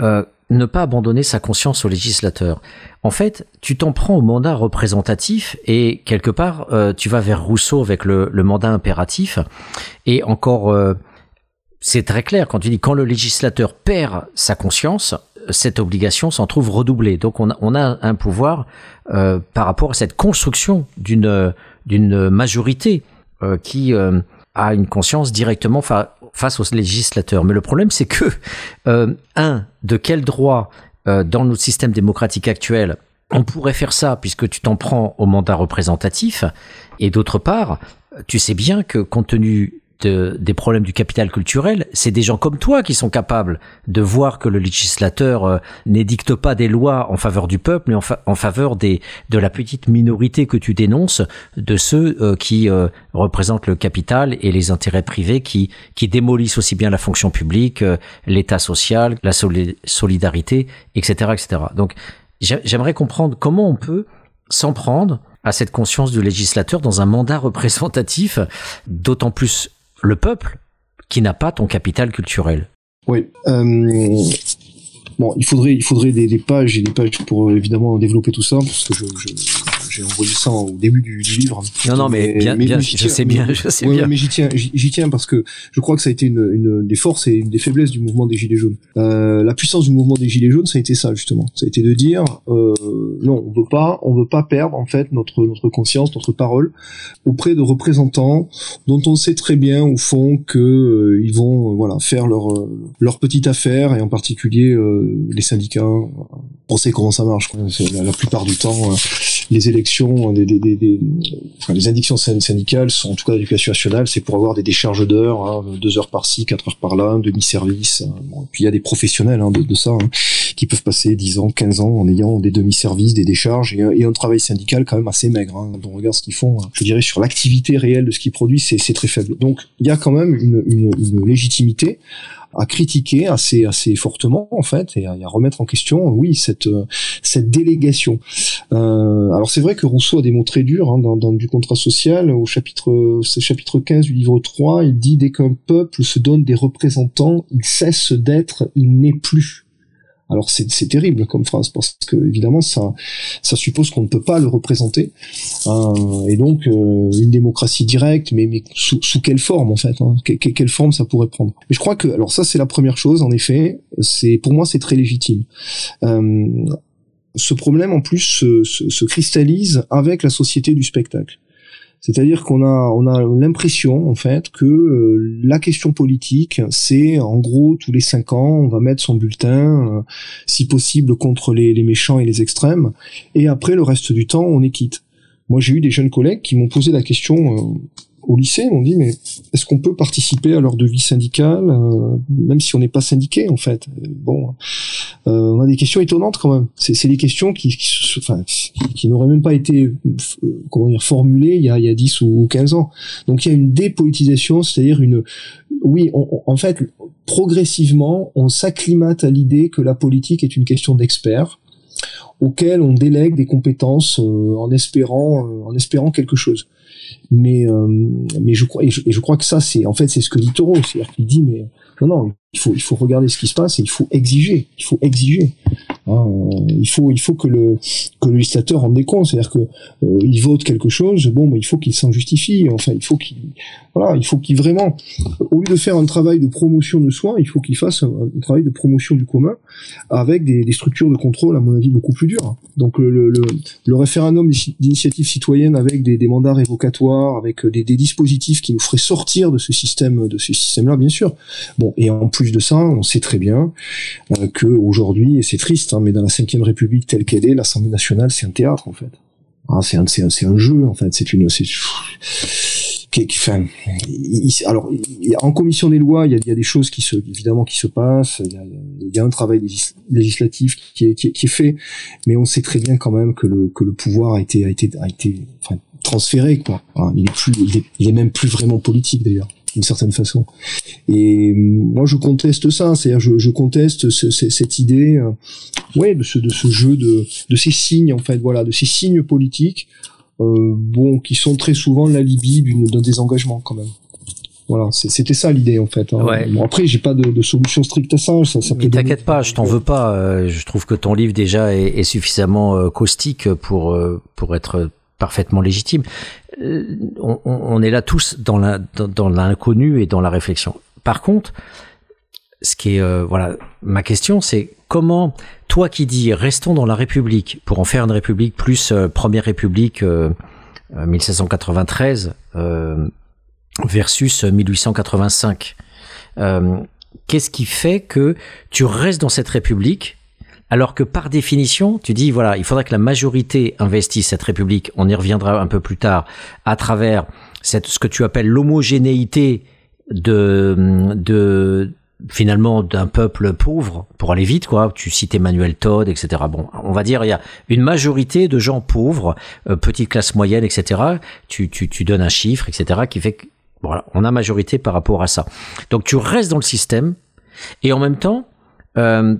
Euh, ne pas abandonner sa conscience au législateur. En fait, tu t'en prends au mandat représentatif et quelque part, euh, tu vas vers Rousseau avec le, le mandat impératif. Et encore, euh, c'est très clair quand tu dis quand le législateur perd sa conscience, cette obligation s'en trouve redoublée. Donc on a, un pouvoir euh, par rapport à cette construction d'une d'une majorité euh, qui euh, a une conscience directement face aux législateurs. Mais le problème, c'est que un, de quel droit dans notre système démocratique actuel on pourrait faire ça puisque tu t'en prends au mandat représentatif et d'autre part, tu sais bien que compte tenu des problèmes du capital culturel, c'est des gens comme toi qui sont capables de voir que le législateur euh, n'édicte pas des lois en faveur du peuple, mais en, faveur des, de la petite minorité que tu dénonces, de ceux euh, qui euh, représentent le capital et les intérêts privés qui, qui démolissent aussi bien la fonction publique, l'État social, la solidarité, etc., etc. Donc, j'aimerais comprendre comment on peut s'en prendre à cette conscience du législateur dans un mandat représentatif, d'autant plus le peuple qui n'a pas ton capital culturel. Oui. Euh, bon, il faudrait, il faudrait des, des, pages et des pages pour euh, évidemment développer tout ça, parce que je, je, j'ai envoyé ça au début du, du livre. Non, non, mais, bien, bien je sais bien, je sais bien. mais j'y tiens, j'y tiens parce que je crois que ça a été une, une des forces et une des faiblesses du mouvement des Gilets jaunes. Euh, la puissance du mouvement des Gilets jaunes, ça a été ça justement. Ça a été de dire, euh, non, on veut pas, on veut pas perdre en fait notre notre conscience, notre parole auprès de représentants dont on sait très bien au fond que euh, ils vont euh, voilà faire leur euh, leur petite affaire et en particulier les syndicats. On sait comment ça marche. La, plupart du temps, les élections des, des, des, enfin, les indictions syndicales sont en tout cas d'éducation nationale, c'est pour avoir des décharges d'heures, hein, deux heures par-ci, quatre heures par-là, demi-service. Hein. Puis il y a des professionnels hein, de, ça hein, qui peuvent passer 10 ans, 15 ans en ayant des demi-services, des décharges et, un travail syndical quand même assez maigre. Hein. On regarde ce qu'ils font, je dirais sur l'activité réelle de ce qu'ils produisent, c'est très faible. Donc il y a quand même une, une, une légitimité à critiquer assez assez fortement en fait et à, remettre en question oui cette cette délégation. Euh, alors c'est vrai que Rousseau a des mots très durs hein, dans, du contrat social au chapitre chapitre 15 du livre 3, il dit dès qu'un peuple se donne des représentants, il cesse d'être, il n'est plus. Alors c'est terrible comme phrase parce que évidemment ça ça suppose qu'on ne peut pas le représenter euh, et donc euh, une démocratie directe mais mais sous, sous quelle forme en fait hein, quelle forme ça pourrait prendre? Mais je crois que alors ça c'est la première chose en effet. C'est pour moi c'est très légitime. Euh, ce problème en plus se, se cristallise avec la société du spectacle c'est-à-dire qu'on a, on a l'impression en fait que euh, la question politique, c'est en gros tous les cinq ans, on va mettre son bulletin, euh, si possible contre les, les, méchants et les extrêmes, et après le reste du temps, on est quitte. Moi, j'ai eu des jeunes collègues qui m'ont posé la question euh, au lycée, on dit mais est-ce qu'on peut participer à leur de vie syndicale, euh, même si on n'est pas syndiqué en fait? Bon, euh, on a des questions étonnantes quand même. C'est des questions qui, qui, enfin, qui, n'auraient même pas été euh, comment dire formulées il y a, il y a 10 ou 15 ans. Donc il y a une dépolitisation, c'est-à-dire une oui, en fait, progressivement, on s'acclimate à l'idée que la politique est une question d'experts auquel on délègue des compétences euh, en espérant en espérant quelque chose. Mais mais je crois et je, crois que ça c'est en fait c'est ce que dit Taureau, c'est-à-dire qu'il dit mais non non il faut il faut regarder ce qui se passe et il faut exiger, il faut exiger. Hein, il faut il faut que le que le législateur rende des comptes, c'est-à-dire que euh, il vote quelque chose, bon, mais il faut qu'il s'en justifie. Enfin, il faut qu'il voilà, il faut qu'il vraiment, au lieu de faire un travail de promotion de soi, il faut qu'il fasse un, travail de promotion du commun avec des, structures de contrôle, à mon avis, beaucoup plus dures. Donc le, référendum d'initiative citoyenne avec des, mandats révocatoires, avec des, des, dispositifs qui nous feraient sortir de ce système, de ce système-là, bien sûr. Bon, et en plus de ça, on sait très bien euh, que aujourd'hui, et c'est triste, hein, mais dans la Ve République telle qu'elle est, l'Assemblée nationale, c'est un théâtre en fait. Ah, c'est un, c'est un, un, jeu en fait. C'est une, c'est alors en commission des lois, il y a, il y a, des choses qui se, évidemment, qui se passent. Il y a, un travail législatif qui est, qui est, fait, mais on sait très bien quand même que le que le pouvoir a été a été a été transféré quoi. il est plus, il est, il est même plus vraiment politique d'ailleurs d'une certaine façon. Et moi, je conteste ça, c'est-à-dire je, je conteste ce, cette idée, euh, ouais, de ce de ce jeu de de ces signes en fait, voilà, de ces signes politiques euh, bon, qui sont très souvent l'alibi d'un désengagement quand même. Voilà, c'était ça l'idée en fait. Hein. Bon, après, j'ai pas de, de, solution stricte à ça. ça, ça Mais t'inquiète pas, je t'en veux pas. Euh, je trouve que ton livre déjà est, est suffisamment euh, caustique pour euh, pour être parfaitement légitime. On, on, est là tous dans l'inconnu et dans la réflexion. Par contre, ce qui est voilà, ma question, c'est comment toi qui dis restons dans la République pour en faire une République plus euh, Première République 1793 euh, euh, versus 1885, qu'est-ce qui fait que tu restes dans cette République alors que par définition, tu dis voilà, il faudrait que la majorité investisse cette République. On y reviendra un peu plus tard à travers cette, ce que tu appelles l'homogénéité de, de finalement d'un peuple pauvre pour aller vite quoi. Tu cites Emmanuel Todd etc bon on va dire il y a une majorité de gens pauvres euh, petite classe moyenne etc tu, tu, tu donnes un chiffre etc qui fait que voilà on a majorité par rapport à ça. Donc tu restes dans le système et en même temps euh,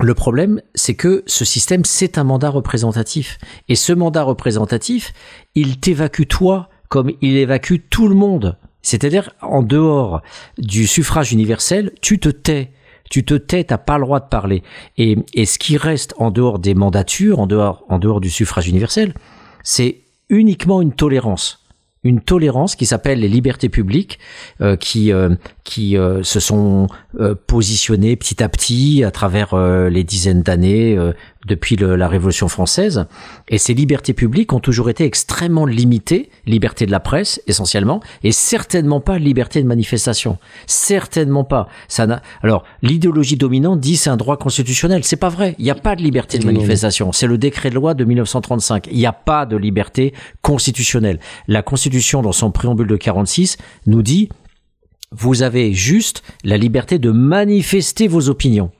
le problème, c'est que ce système, c'est un mandat représentatif. Et ce mandat représentatif, il t'évacue toi comme il évacue tout le monde. C'est-à-dire, en dehors du suffrage universel, tu te tais. Tu te tais, t'as pas le droit de parler. Et, et ce qui reste en dehors des mandatures, en dehors, en dehors du suffrage universel, c'est uniquement une tolérance une tolérance qui s'appelle les libertés publiques, euh, qui euh, qui euh, se sont positionnées petit à petit à travers les dizaines d'années depuis le, la Révolution française. Et ces libertés publiques ont toujours été extrêmement limitées, liberté de la presse essentiellement, et certainement pas liberté de manifestation. Certainement pas. Ça n'a. Alors l'idéologie dominante dit c'est un droit constitutionnel. C'est pas vrai. Il n'y a pas de liberté de manifestation. C'est le décret de loi de 1935. Il n'y a pas de liberté constitutionnelle. La Constitution, dans son préambule de 46, nous dit vous avez juste la liberté de manifester vos opinions.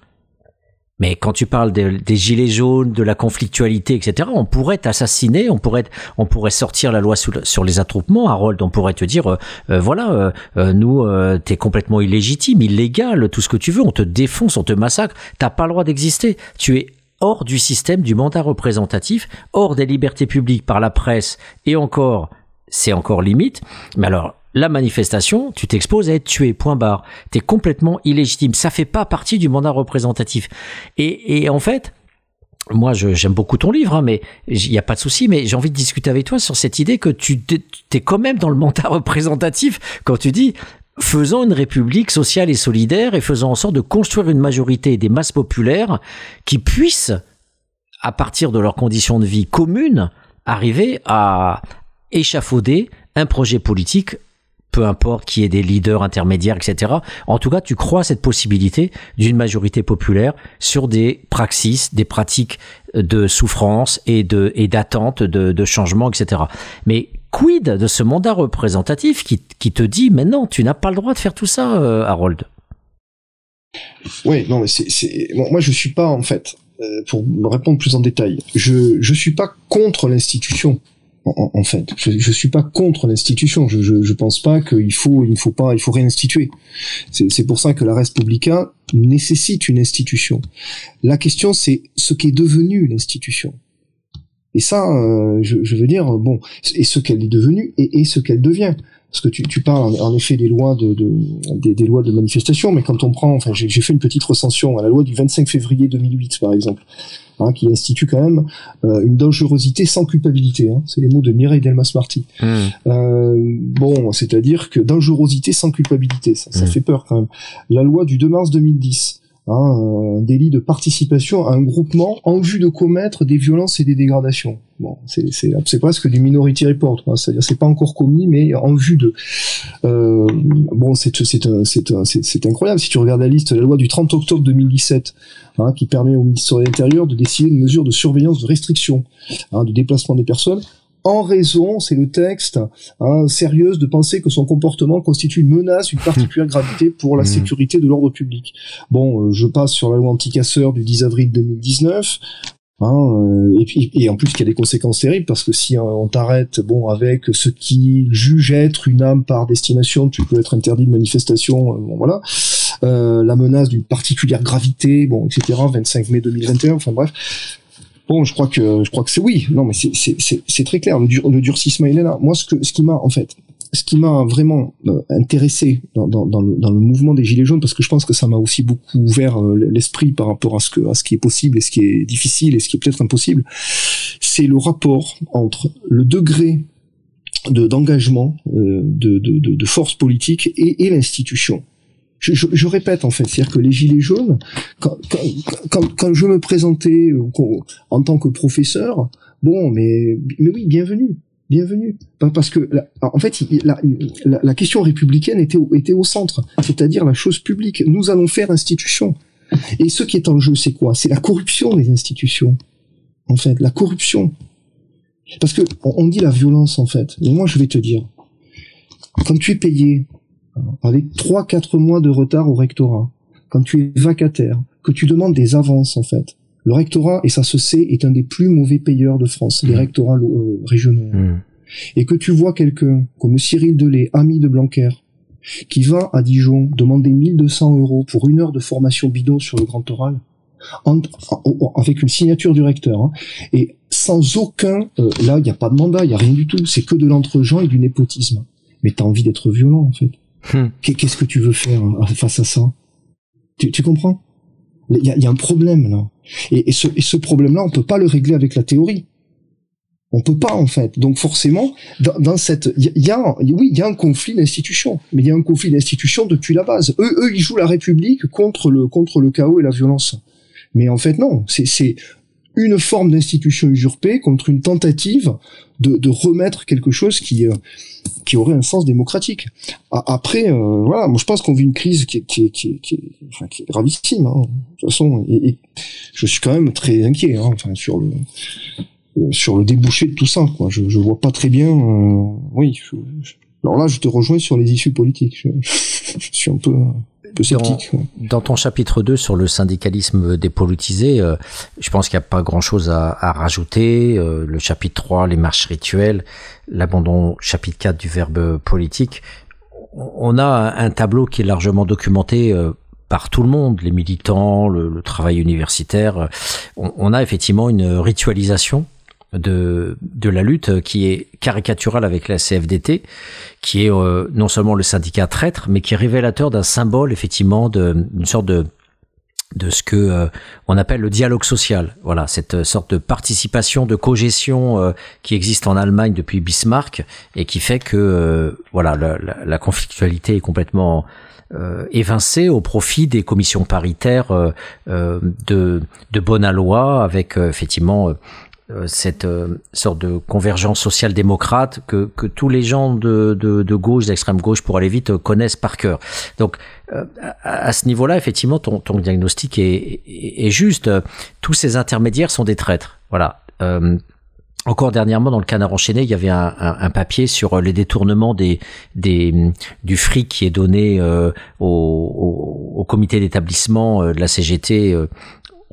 Mais quand tu parles des gilets jaunes, de la conflictualité, etc., on pourrait t'assassiner, on pourrait, on pourrait sortir la loi sur, les attroupements. Harold, on pourrait te dire, euh, euh, voilà, euh, nous, t'es complètement illégitime, illégal, tout ce que tu veux, on te défonce, on te massacre. T'as pas le droit d'exister. Tu es hors du système du mandat représentatif, hors des libertés publiques par la presse, et encore, c'est encore limite. Mais alors, la manifestation, tu t'exposes à être tué, point barre. T'es complètement illégitime. Ça fait pas partie du mandat représentatif. Et, en fait, moi, j'aime beaucoup ton livre, hein, mais il n'y a pas de souci, mais j'ai envie de discuter avec toi sur cette idée que tu es quand même dans le mandat représentatif quand tu dis faisons une république sociale et solidaire et faisons en sorte de construire une majorité des masses populaires qui puissent, à partir de leurs conditions de vie communes, arriver à échafauder un projet politique peu importe qui est des leaders intermédiaires, etc. En tout cas, tu crois à cette possibilité d'une majorité populaire sur des praxis, des pratiques de souffrance et de et d'attente de, changement, etc. Mais quid de ce mandat représentatif qui, qui te dit mais non, tu n'as pas le droit de faire tout ça, euh, Harold? Oui, non, mais c'est moi je suis pas en fait euh, pour répondre plus en détail. Je je suis pas contre l'institution En, fait, je, je suis pas contre l'institution. Je, je, je pense pas qu'il faut, il ne faut pas, il faut réinstituer. C'est pour ça que la Respublica nécessite une institution. La question, c'est ce qu'est devenu l'institution. Et ça, euh, je, je, veux dire, bon, et ce qu'elle est devenue et, et ce qu'elle devient parce que tu, tu parles en effet des lois de, de des, des, lois de manifestation, mais quand on prend, enfin j'ai fait une petite recension à la loi du 25 février 2008 par exemple, hein, qui institue quand même euh, une dangerosité sans culpabilité. Hein, c'est les mots de Mireille Delmas-Marty. Mmh. Euh, bon, c'est-à-dire que dangerosité sans culpabilité, ça, ça mmh. fait peur quand même. La loi du 2 mars 2010 Hein, un délit de participation à un groupement en vue de commettre des violences et des dégradations. Bon, c'est c'est presque du minority report, c'est-à-dire c'est pas encore commis, mais en vue de. Euh, bon, c'est c'est incroyable si tu regardes la liste, la loi du 30 octobre 2017, hein, qui permet au ministère de l'Intérieur de décider de mesures de surveillance, de restriction, hein, de déplacement des personnes en raison, c'est le texte, hein, sérieuse de penser que son comportement constitue une menace, une particulière gravité pour la mmh. sécurité de l'ordre public. Bon, euh, je passe sur la loi anticasseur du 10 avril 2019. Hein, euh, et puis et en plus il y a des conséquences terribles parce que si on t'arrête bon avec ce qui juge être une âme par destination tu peux être interdit de manifestation euh, bon voilà la menace d'une particulière gravité bon etc 25 mai 2021 enfin bref Bon, je crois que je crois que c'est oui. Non, mais c'est très clair. Le, dur, le durcissement, il est là. Moi, ce que ce qui m'a en fait, ce qui m'a vraiment euh, intéressé dans, dans, le, dans, le, mouvement des gilets jaunes, parce que je pense que ça m'a aussi beaucoup ouvert euh, l'esprit par rapport à ce que à ce qui est possible et ce qui est difficile et ce qui est peut-être impossible, c'est le rapport entre le degré de d'engagement euh, de, de, de, de, force politique et, et l'institution je, répète en fait, c'est-à-dire que les gilets jaunes, quand, quand, je me présentais en tant que professeur, bon, mais, mais oui, bienvenue, bienvenue, parce que en fait, la, la, question républicaine était, était au centre, c'est-à-dire la chose publique. Nous allons faire institution. Et ce qui est en jeu, c'est quoi? C'est la corruption des institutions. En fait, la corruption. Parce que on dit la violence en fait, mais moi je vais te dire, quand tu es payé avec 3-4 mois de retard au rectorat, quand tu es vacataire, que tu demandes des avances en fait. Le rectorat, et ça se sait, est un des plus mauvais payeurs de France, les mmh. rectorats euh, régionaux. Mmh. Et que tu vois quelqu'un comme Cyril Delay, ami de Blanquer, qui va à Dijon demander 1200 euros pour une heure de formation bidon sur le grand oral, avec une signature du recteur, hein, et sans aucun, euh, là il n'y a pas de mandat, il n'y a rien du tout, c'est que de l'entre-gens et du népotisme. Mais t'as envie d'être violent en fait. Hmm. Qu'est-ce que tu veux faire hein, face à ça? Tu, comprends? Il y a, un problème là. Et, ce, problème-là, on peut pas le régler avec la théorie. On peut pas en fait. Donc forcément, dans, cette, il y, a, oui, il y a un conflit d'institution, mais il y a un conflit d'institution depuis la base. Eux, eux, ils jouent la République contre le contre le chaos et la violence. Mais en fait, non. C'est une forme d'institution usurpée contre une tentative de, de remettre quelque chose qui euh, qui aurait un sens démocratique. Après, euh, voilà, moi je pense qu'on vit une crise qui est, qui qui qui enfin, qui est gravissime. Hein. De toute façon, et, je suis quand même très inquiet hein, enfin, sur le euh, sur le débouché de tout ça. Quoi. Je, je vois pas très bien. Euh, oui. alors là, je te rejoins sur les issues politiques. Je suis un peu dans, ton chapitre 2 sur le syndicalisme dépolitisé, euh, je pense qu'il n'y a pas grand-chose à, à, rajouter. Euh, le chapitre 3, les marches rituelles, l'abandon chapitre 4 du verbe politique. On a un tableau qui est largement documenté euh, par tout le monde, les militants, le, le travail universitaire. On, on, a effectivement une ritualisation de, de la lutte qui est caricaturale avec la CFDT, qui est euh, non seulement le syndicat traître, mais qui est révélateur d'un symbole effectivement d'une sorte de de ce que euh, on appelle le dialogue social. Voilà, cette sorte de participation, de cogestion euh, qui existe en Allemagne depuis Bismarck et qui fait que voilà la, la, conflictualité est complètement évincée au profit des commissions paritaires de, de bonne loi avec effectivement euh, cette euh, sorte de convergence social-démocrate que, que tous les gens de, de, de gauche, d'extrême gauche, pour aller vite, connaissent par cœur. Donc, euh, à, ce niveau-là, effectivement, ton, ton diagnostic est, est, juste. Tous ces intermédiaires sont des traîtres. Voilà. Encore dernièrement, dans le Canard enchaîné, il y avait un, un, un papier sur les détournements des, des, du fric qui est donné au, au, au, comité d'établissement de la CGT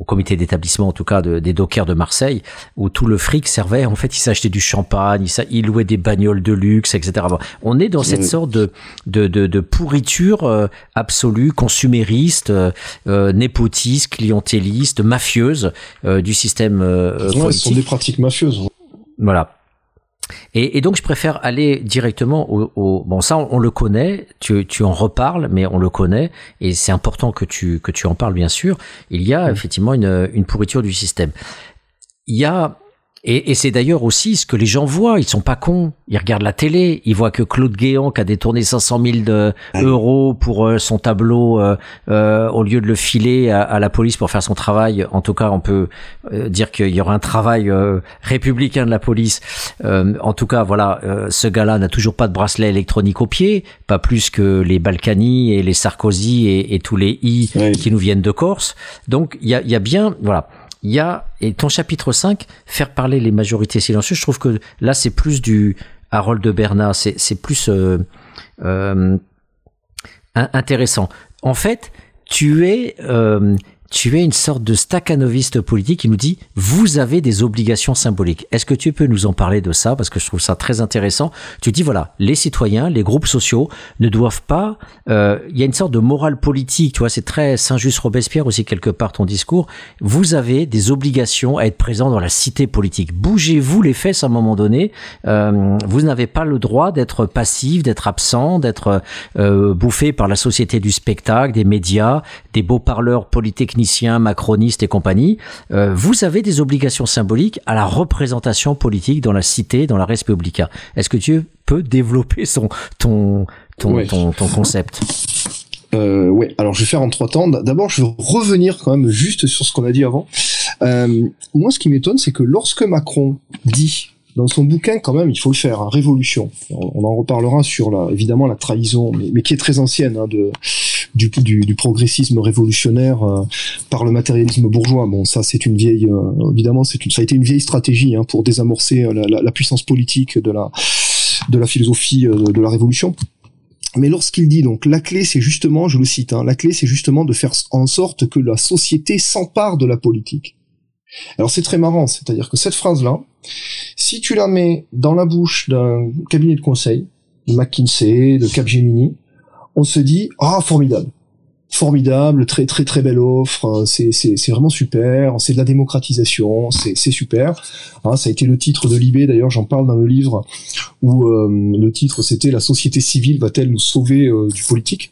au comité d'établissement en tout cas des dockers de Marseille, où tout le fric servait, en fait, ils s'achetaient du champagne, ils, louaient des bagnoles de luxe, etc. on est dans cette sorte de, de, de, pourriture euh, absolue, consumériste, euh, euh, népotiste, clientéliste, mafieuse du système politique. Ce sont des pratiques mafieuses. Voilà. Et, et, donc je préfère aller directement au, au bon ça on, le connaît, tu, tu en reparles, mais on le connaît et c'est important que tu que tu en parles bien sûr. Il y a effectivement une, une pourriture du système. Il y a et, et c'est d'ailleurs aussi ce que les gens voient. Ils sont pas cons. Ils regardent la télé. Ils voient que Claude Guéant, qui a détourné 500 000 de, euros pour euh, son tableau, euh, euh, au lieu de le filer à, la police pour faire son travail, en tout cas, on peut euh, dire qu'il y aura un travail républicain de la police. en tout cas, voilà, ce gars-là n'a toujours pas de bracelet électronique au pied, pas plus que les Balkany et les Sarkozy et, et tous les I qui nous viennent de Corse. Donc, il y a, y a bien, voilà il y a, et ton chapitre 5, faire parler les majorités silencieuses, je trouve que là, c'est plus du Harold de Bernard, c'est plus euh, euh, intéressant. En fait, tu es, euh, tu es une sorte de staccanoviste politique qui nous dit vous avez des obligations symboliques. Est-ce que tu peux nous en parler de ça? Parce que je trouve ça très intéressant. Tu dis voilà, les citoyens, les groupes sociaux ne doivent pas. Euh, il y a une sorte de morale politique, tu vois, c'est très Saint-Just Robespierre aussi quelque part ton discours. Vous avez des obligations à être présent dans la cité politique. Bougez-vous les fesses à un moment donné. Euh, vous n'avez pas le droit d'être passif, d'être absent, d'être euh, bouffé par la société du spectacle, des médias, des beaux parleurs polytechniques macronistes et compagnie, euh, vous avez des obligations symboliques à la représentation politique dans la cité, dans la Respublica. Est-ce que tu peux développer son, ton, ton, ton, concept? Euh, ouais, alors je vais faire en trois temps. D'abord, je vais revenir quand même juste sur ce qu'on a dit avant. Euh, moi, ce qui m'étonne, c'est que lorsque Macron dit dans son bouquin, quand même, il faut le faire, hein, Révolution. On, en reparlera sur la, évidemment la trahison, mais, mais qui est très ancienne, hein, de, du, du, du, progressisme révolutionnaire euh, par le matérialisme bourgeois. Bon, ça, c'est une vieille, euh, évidemment, c'est une, ça a été une vieille stratégie hein, pour désamorcer euh, la, la, puissance politique de la, de la philosophie de la révolution. Mais lorsqu'il dit donc la clé, c'est justement, je le cite, hein, la clé, c'est justement de faire en sorte que la société s'empare de la politique. Alors c'est très marrant, c'est-à-dire que cette phrase-là, si tu la mets dans la bouche d'un cabinet de conseil, de McKinsey, de Capgemini, on se dit ah formidable, formidable, très très très belle offre, hein, c'est c'est c'est vraiment super, c'est de la démocratisation, c'est c'est super. Hein, ça a été le titre de Libé d'ailleurs, j'en parle dans le livre où euh, le titre c'était la société civile va-t-elle nous sauver euh, du politique?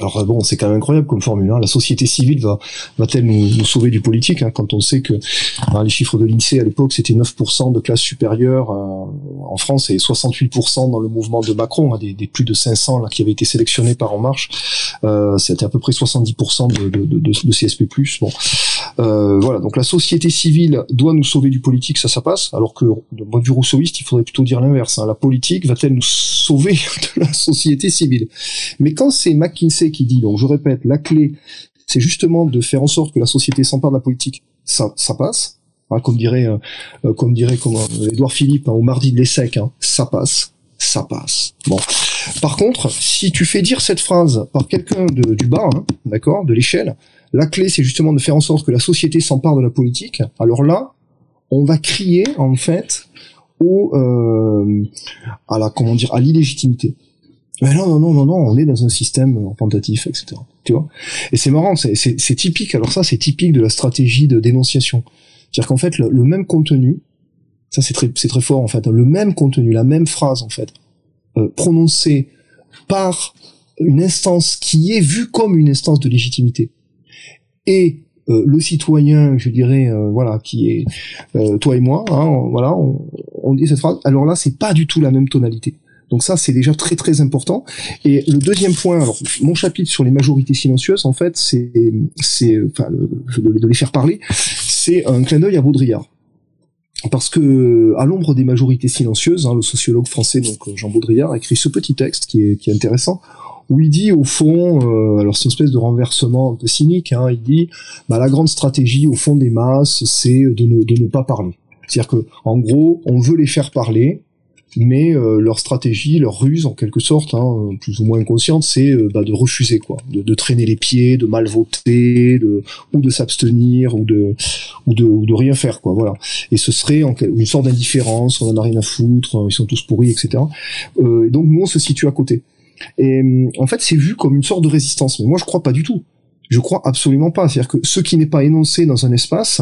Alors bon, c'est quand même incroyable comme formule. Hein. La société civile va va-t-elle nous, sauver du politique hein, quand on sait que hein, les chiffres de l'Insee à l'époque c'était 9% de classe supérieure euh, en France et 68% dans le mouvement de Macron, des, des, plus de 500 là qui avaient été sélectionnés par En Marche. Euh, c'était à peu près 70% de, de, de, de, CSP+. Bon, euh, voilà. Donc la société civile doit nous sauver du politique, ça ça passe. Alors que de point vue rousseauiste, il faudrait plutôt dire l'inverse. Hein. La politique va-t-elle nous sauver de la société civile? Mais quand c'est McKinsey qui dit, donc je répète, la clé, c'est justement de faire en sorte que la société s'empare de la politique, ça, ça passe. Hein, comme dirait, euh, euh, comme dirait comment Édouard Philippe hein, au mardi de l'ESSEC, hein, ça passe, ça passe. Bon. Par contre, si tu fais dire cette phrase par quelqu'un du bas, hein, d'accord, de l'échelle, la clé c'est justement de faire en sorte que la société s'empare de la politique. Alors là, on va crier en fait au euh, à la comment dire à l'illégitimité. Mais non, non, non, non, non, on est dans un système tentatif, etc. Tu vois? Et c'est marrant, c'est typique. Alors ça, c'est typique de la stratégie de dénonciation. C'est-à-dire qu'en fait, le, même contenu, ça c'est très, c'est très fort en fait, le même contenu, la même phrase en fait, euh, prononcée par une instance qui est vue comme une instance de légitimité, et euh, le citoyen, je dirais, euh, voilà, qui est euh, toi et moi, hein, voilà, on, on dit cette phrase. Alors là, c'est pas du tout la même tonalité. Donc ça, c'est déjà très très important. Et le deuxième point, alors mon chapitre sur les majorités silencieuses, en fait, c'est, c'est, enfin, de les faire parler, c'est un clin d'œil à Baudrillard. Parce que à l'ombre des majorités silencieuses, hein, le sociologue français donc Jean Baudrillard a écrit ce petit texte qui est, qui est intéressant, où il dit au fond, euh, alors c'est une espèce de renversement un peu cynique, hein, il dit, bah, la grande stratégie au fond des masses, c'est de ne, de ne pas parler. C'est-à-dire que en gros, on veut les faire parler, mais euh, leur stratégie, leur ruse en quelque sorte, hein, plus ou moins inconsciente, c'est euh, bah, de refuser quoi, de, traîner les pieds, de mal voter, de, ou de s'abstenir, ou de, ou de, ou de rien faire quoi, voilà. Et ce serait en, une sorte d'indifférence, on en a rien à foutre, ils sont tous pourris, etc. Euh, et donc nous on se situe à côté. Et en fait c'est vu comme une sorte de résistance, mais moi je crois pas du tout. Je crois absolument pas. C'est-à-dire que ce qui n'est pas énoncé dans un espace,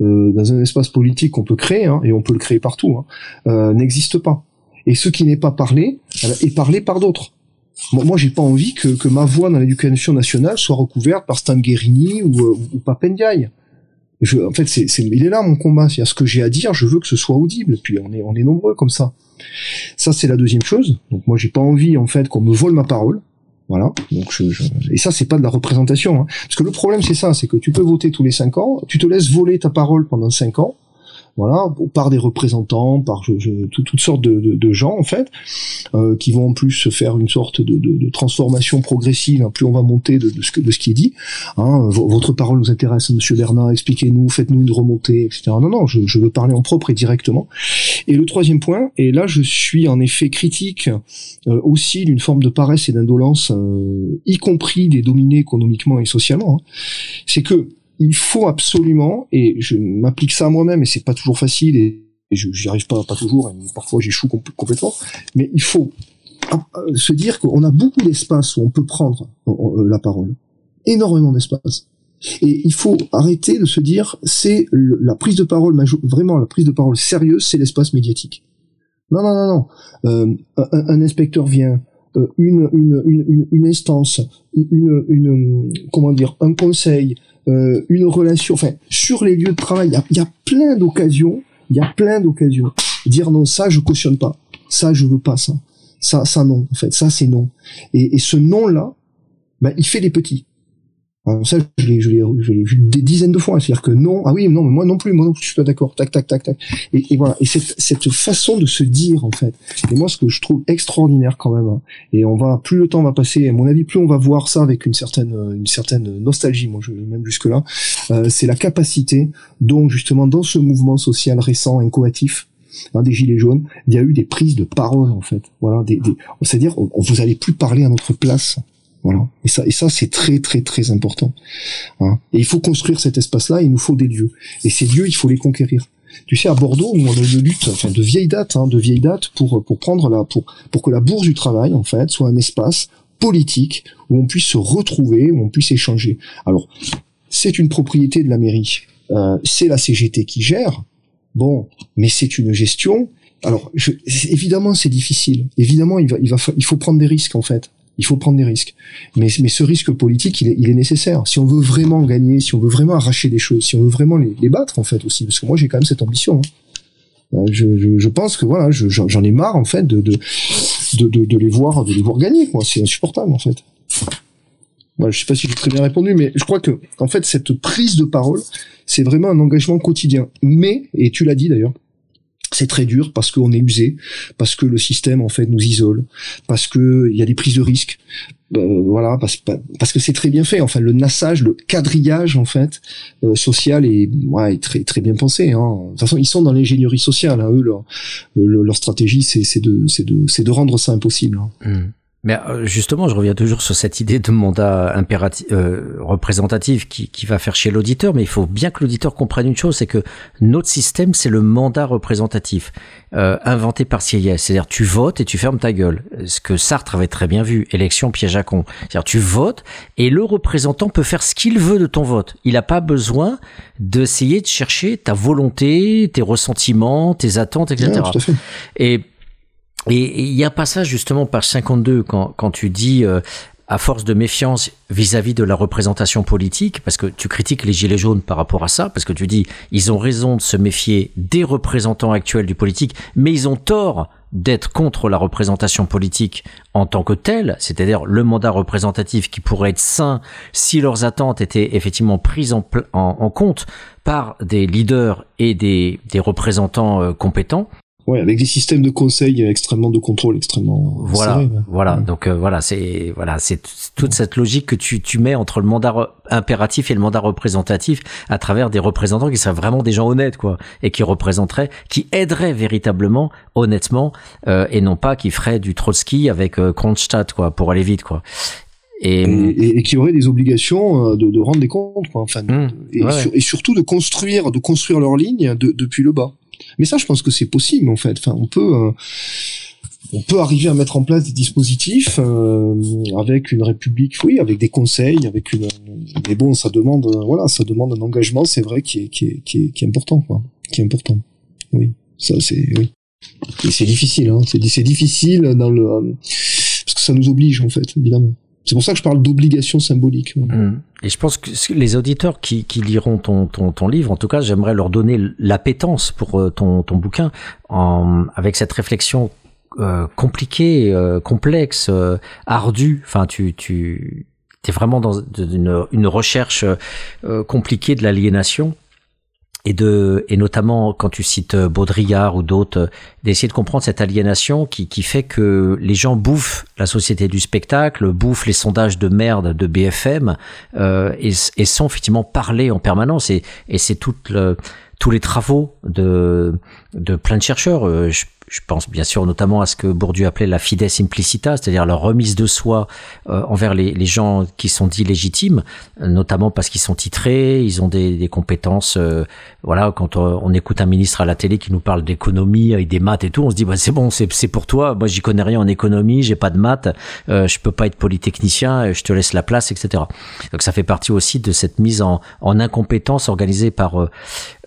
euh, dans un espace politique qu'on peut créer, hein, et on peut le créer partout, hein, euh, n'existe pas. Et ce qui n'est pas parlé est parlé par d'autres. Moi, j'ai pas envie que, que, ma voix dans l'éducation nationale soit recouverte par Stan Guerini ou, euh, ou Papendiaï. En fait, il est là mon combat. C'est à ce que j'ai à dire, je veux que ce soit audible. Puis on est, on est nombreux comme ça. Ça, c'est la deuxième chose. Donc moi, j'ai pas envie en fait qu'on me vole ma parole. Voilà. Donc je... et ça c'est pas de la représentation, hein. parce que le problème c'est ça, c'est que tu peux voter tous les cinq ans, tu te laisses voler ta parole pendant cinq ans, voilà, par des représentants, par toutes sortes de, gens en fait, euh, qui vont en plus se faire une sorte de, transformation progressive. Hein, plus on va monter de, ce, de ce qui est dit. Hein, votre parole nous intéresse, Monsieur Bernard. Expliquez-nous, faites-nous une remontée, etc. Non, non, je, veux parler en propre et directement. Et le troisième point, et là je suis en effet critique euh, aussi d'une forme de paresse et d'indolence, euh, y compris des dominés économiquement et socialement, hein, c'est que il faut absolument, et je m'applique ça à moi-même, et c'est pas toujours facile, et, je j'y arrive pas, pas toujours, et parfois j'échoue complètement, mais il faut euh, se dire qu'on a beaucoup d'espace où on peut prendre euh, la parole, énormément d'espace. Et il faut arrêter de se dire c'est la prise de parole vraiment la prise de parole sérieuse, c'est l'espace médiatique. Non non non non. Euh, un, inspecteur vient, une, une, une, une instance, une, une, comment dire, un conseil, euh, une relation, enfin, sur les lieux de travail, il y a, plein d'occasions, il y a plein d'occasions. Dire non, ça je cautionne pas, ça je veux pas ça, ça, ça non, en fait, ça c'est non. Et, et ce non là, ben, il fait des petits. Ça, je l'ai, je l'ai, vu des dizaines de fois. C'est-à-dire que non, ah oui, non, mais moi non plus, moi non plus, je suis pas d'accord. Tac, tac, tac, tac. Et, et voilà. Et cette, cette façon de se dire, en fait. Et moi, ce que je trouve extraordinaire quand même. Hein, et on va, plus le temps va passer, à mon avis, plus on va voir ça avec une certaine, une certaine nostalgie. Moi, je même jusque là. Euh, c'est la capacité, dont justement dans ce mouvement social récent, incoatif, hein, des gilets jaunes, il y a eu des prises de parole en fait. Voilà, c'est-à-dire, vous allez plus parler à notre place. Voilà. Et ça, et ça, c'est très, très, très important. Hein. Et il faut construire cet espace-là. Il nous faut des lieux. Et ces lieux, il faut les conquérir. Tu sais, à Bordeaux, on a une lutte, enfin, de vieille date, hein, de vieille date, pour pour prendre la, pour pour que la bourse du travail, en fait, soit un espace politique où on puisse se retrouver, où on puisse échanger. Alors, c'est une propriété de la mairie. Euh, c'est la CGT qui gère. Bon, mais c'est une gestion. Alors, je, évidemment, c'est difficile. Évidemment, il va, il va, il faut prendre des risques en fait. Il faut prendre des risques. Mais, ce risque politique, il est, nécessaire. Si on veut vraiment gagner, si on veut vraiment arracher des choses, si on veut vraiment les, battre, en fait, aussi. Parce que moi, j'ai quand même cette ambition. Hein. Euh, je, pense que voilà, j'en ai marre en fait de de, les voir de les voir gagner. C'est insupportable en fait. Voilà, je sais pas si j'ai très bien répondu, mais je crois que en fait cette prise de parole, c'est vraiment un engagement quotidien. Mais, et tu l'as dit d'ailleurs, c'est très dur parce qu'on est usé, parce que le système en fait nous isole, parce que il y a des prises de risques, euh, voilà, parce, que c'est très bien fait. Enfin, le nassage, le quadrillage en fait euh, social est, ouais, très très bien pensé. Hein. De toute façon, ils sont dans l'ingénierie sociale. Hein. Eux, leur, leur stratégie, c'est de de de rendre ça impossible. Hein. Mmh. Mais euh, justement, je reviens toujours sur cette idée de mandat impératif, euh, représentatif qui, qui, va faire chez l'auditeur, mais il faut bien que l'auditeur comprenne une chose, c'est que notre système, c'est le mandat représentatif euh, inventé par Sieyès. C'est-à-dire, tu votes et tu fermes ta gueule. Ce que Sartre avait très bien vu, élection piège à con. C'est-à-dire, tu votes et le représentant peut faire ce qu'il veut de ton vote. Il n'a pas besoin d'essayer de chercher ta volonté, tes ressentiments, tes attentes, etc. et et il y a un passage justement page 52 quand, quand tu dis euh, à force de méfiance vis-à-vis de la représentation politique, parce que tu critiques les gilets jaunes par rapport à ça, parce que tu dis ils ont raison de se méfier des représentants actuels du politique, mais ils ont tort d'être contre la représentation politique en tant que telle, c'est-à-dire le mandat représentatif qui pourrait être sain si leurs attentes étaient effectivement prises en, compte par des leaders et des, des représentants euh, compétents. Ouais, avec des systèmes de conseil extrêmement de contrôle extrêmement. Voilà, voilà. Donc euh, voilà, c'est voilà, c'est toute cette logique que tu tu mets entre le mandat impératif et le mandat représentatif à travers des représentants qui seraient vraiment des gens honnêtes quoi et qui représenteraient, qui aideraient véritablement, honnêtement, euh, et non pas qui feraient du Trotsky avec euh, Kronstadt quoi pour aller vite quoi. Et, et, qui auraient des obligations euh, de, de rendre des comptes quoi. Enfin, mmh, et, et, surtout de construire de construire leur ligne de, depuis le bas. Mais ça, je pense que c'est possible en fait. Enfin, on peut, euh, on peut arriver à mettre en place des dispositifs euh, avec une république, oui, avec des conseils, avec une. Mais bon, ça demande, voilà, ça demande un engagement, c'est vrai, qui est, qui est, qui est, qui est important, quoi, qui est important. Oui, ça c'est, oui. Et c'est difficile, hein. C'est difficile dans le parce que ça nous oblige en fait, évidemment. C'est pour ça que je parle d'obligation symbolique. Mmh. Et je pense que les auditeurs qui, qui liront ton, ton, ton, livre, en tout cas, j'aimerais leur donner l'appétence pour euh, ton, ton bouquin, en, avec cette réflexion euh, compliquée, euh, complexe, euh, ardue. Enfin, tu, tu es vraiment dans une, une recherche euh, compliquée de l'aliénation et de et notamment quand tu cites euh, Baudrillard ou d'autres euh, d'essayer de comprendre cette aliénation qui, qui fait que les gens bouffent la société du spectacle bouffent les sondages de merde de BFM euh, et, sont effectivement parlés en permanence. Et, et c'est tout le, tous les travaux de de plein de chercheurs euh, je pense bien sûr notamment à ce que Bourdieu appelait la fides implicita, c'est-à-dire la remise de soi euh, envers les, les, gens qui sont dits légitimes, notamment parce qu'ils sont titrés, ils ont des, des compétences. Euh, voilà, quand on, on, écoute un ministre à la télé qui nous parle d'économie et des maths et tout, on se dit bah, c'est bon, c'est pour toi. Moi, j'y connais rien en économie, j'ai pas de maths, euh, je peux pas être polytechnicien, je te laisse la place, etc. Donc ça fait partie aussi de cette mise en, en incompétence organisée par euh,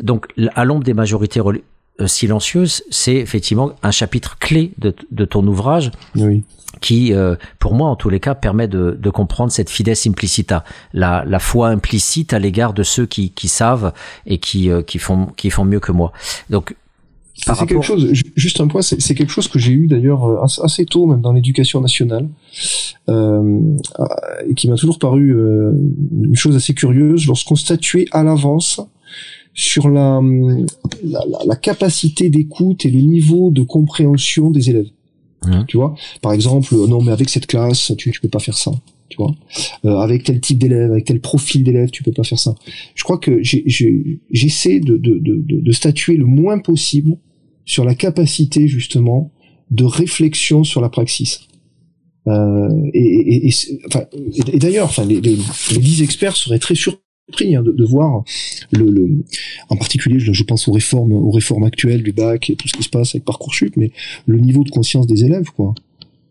donc à l'ombre des majorités euh, silencieuse, c'est effectivement un chapitre clé de, de ton ouvrage. Oui. qui, euh, pour moi en tous les cas, permet de, de comprendre cette fides implicita, la, la foi implicite à l'égard de ceux qui, qui savent et qui, euh, qui, font, qui font mieux que moi. Donc, c'est rapport... quelque chose, juste un point, c'est quelque chose que j'ai eu d'ailleurs assez tôt, même dans l'éducation nationale, euh, et qui m'a toujours paru euh, une chose assez curieuse, lorsqu'on statuait à l'avance sur la, la, la capacité d'écoute et le niveau de compréhension des élèves. Mmh. Tu vois, par exemple, non mais avec cette classe, tu tu peux pas faire ça. Tu vois, euh, avec tel type d'élève, avec tel profil d'élève, tu peux pas faire ça. Je crois que j'essaie de, de, de, de, statuer le moins possible sur la capacité justement de réflexion sur la praxis. Euh, et, et, et, enfin, et d'ailleurs, enfin, les, les, les 10 experts seraient très surpris pris hein, de, de, voir le, le, en particulier je, je, pense aux réformes aux réformes actuelles du bac et tout ce qui se passe avec parcoursup mais le niveau de conscience des élèves quoi.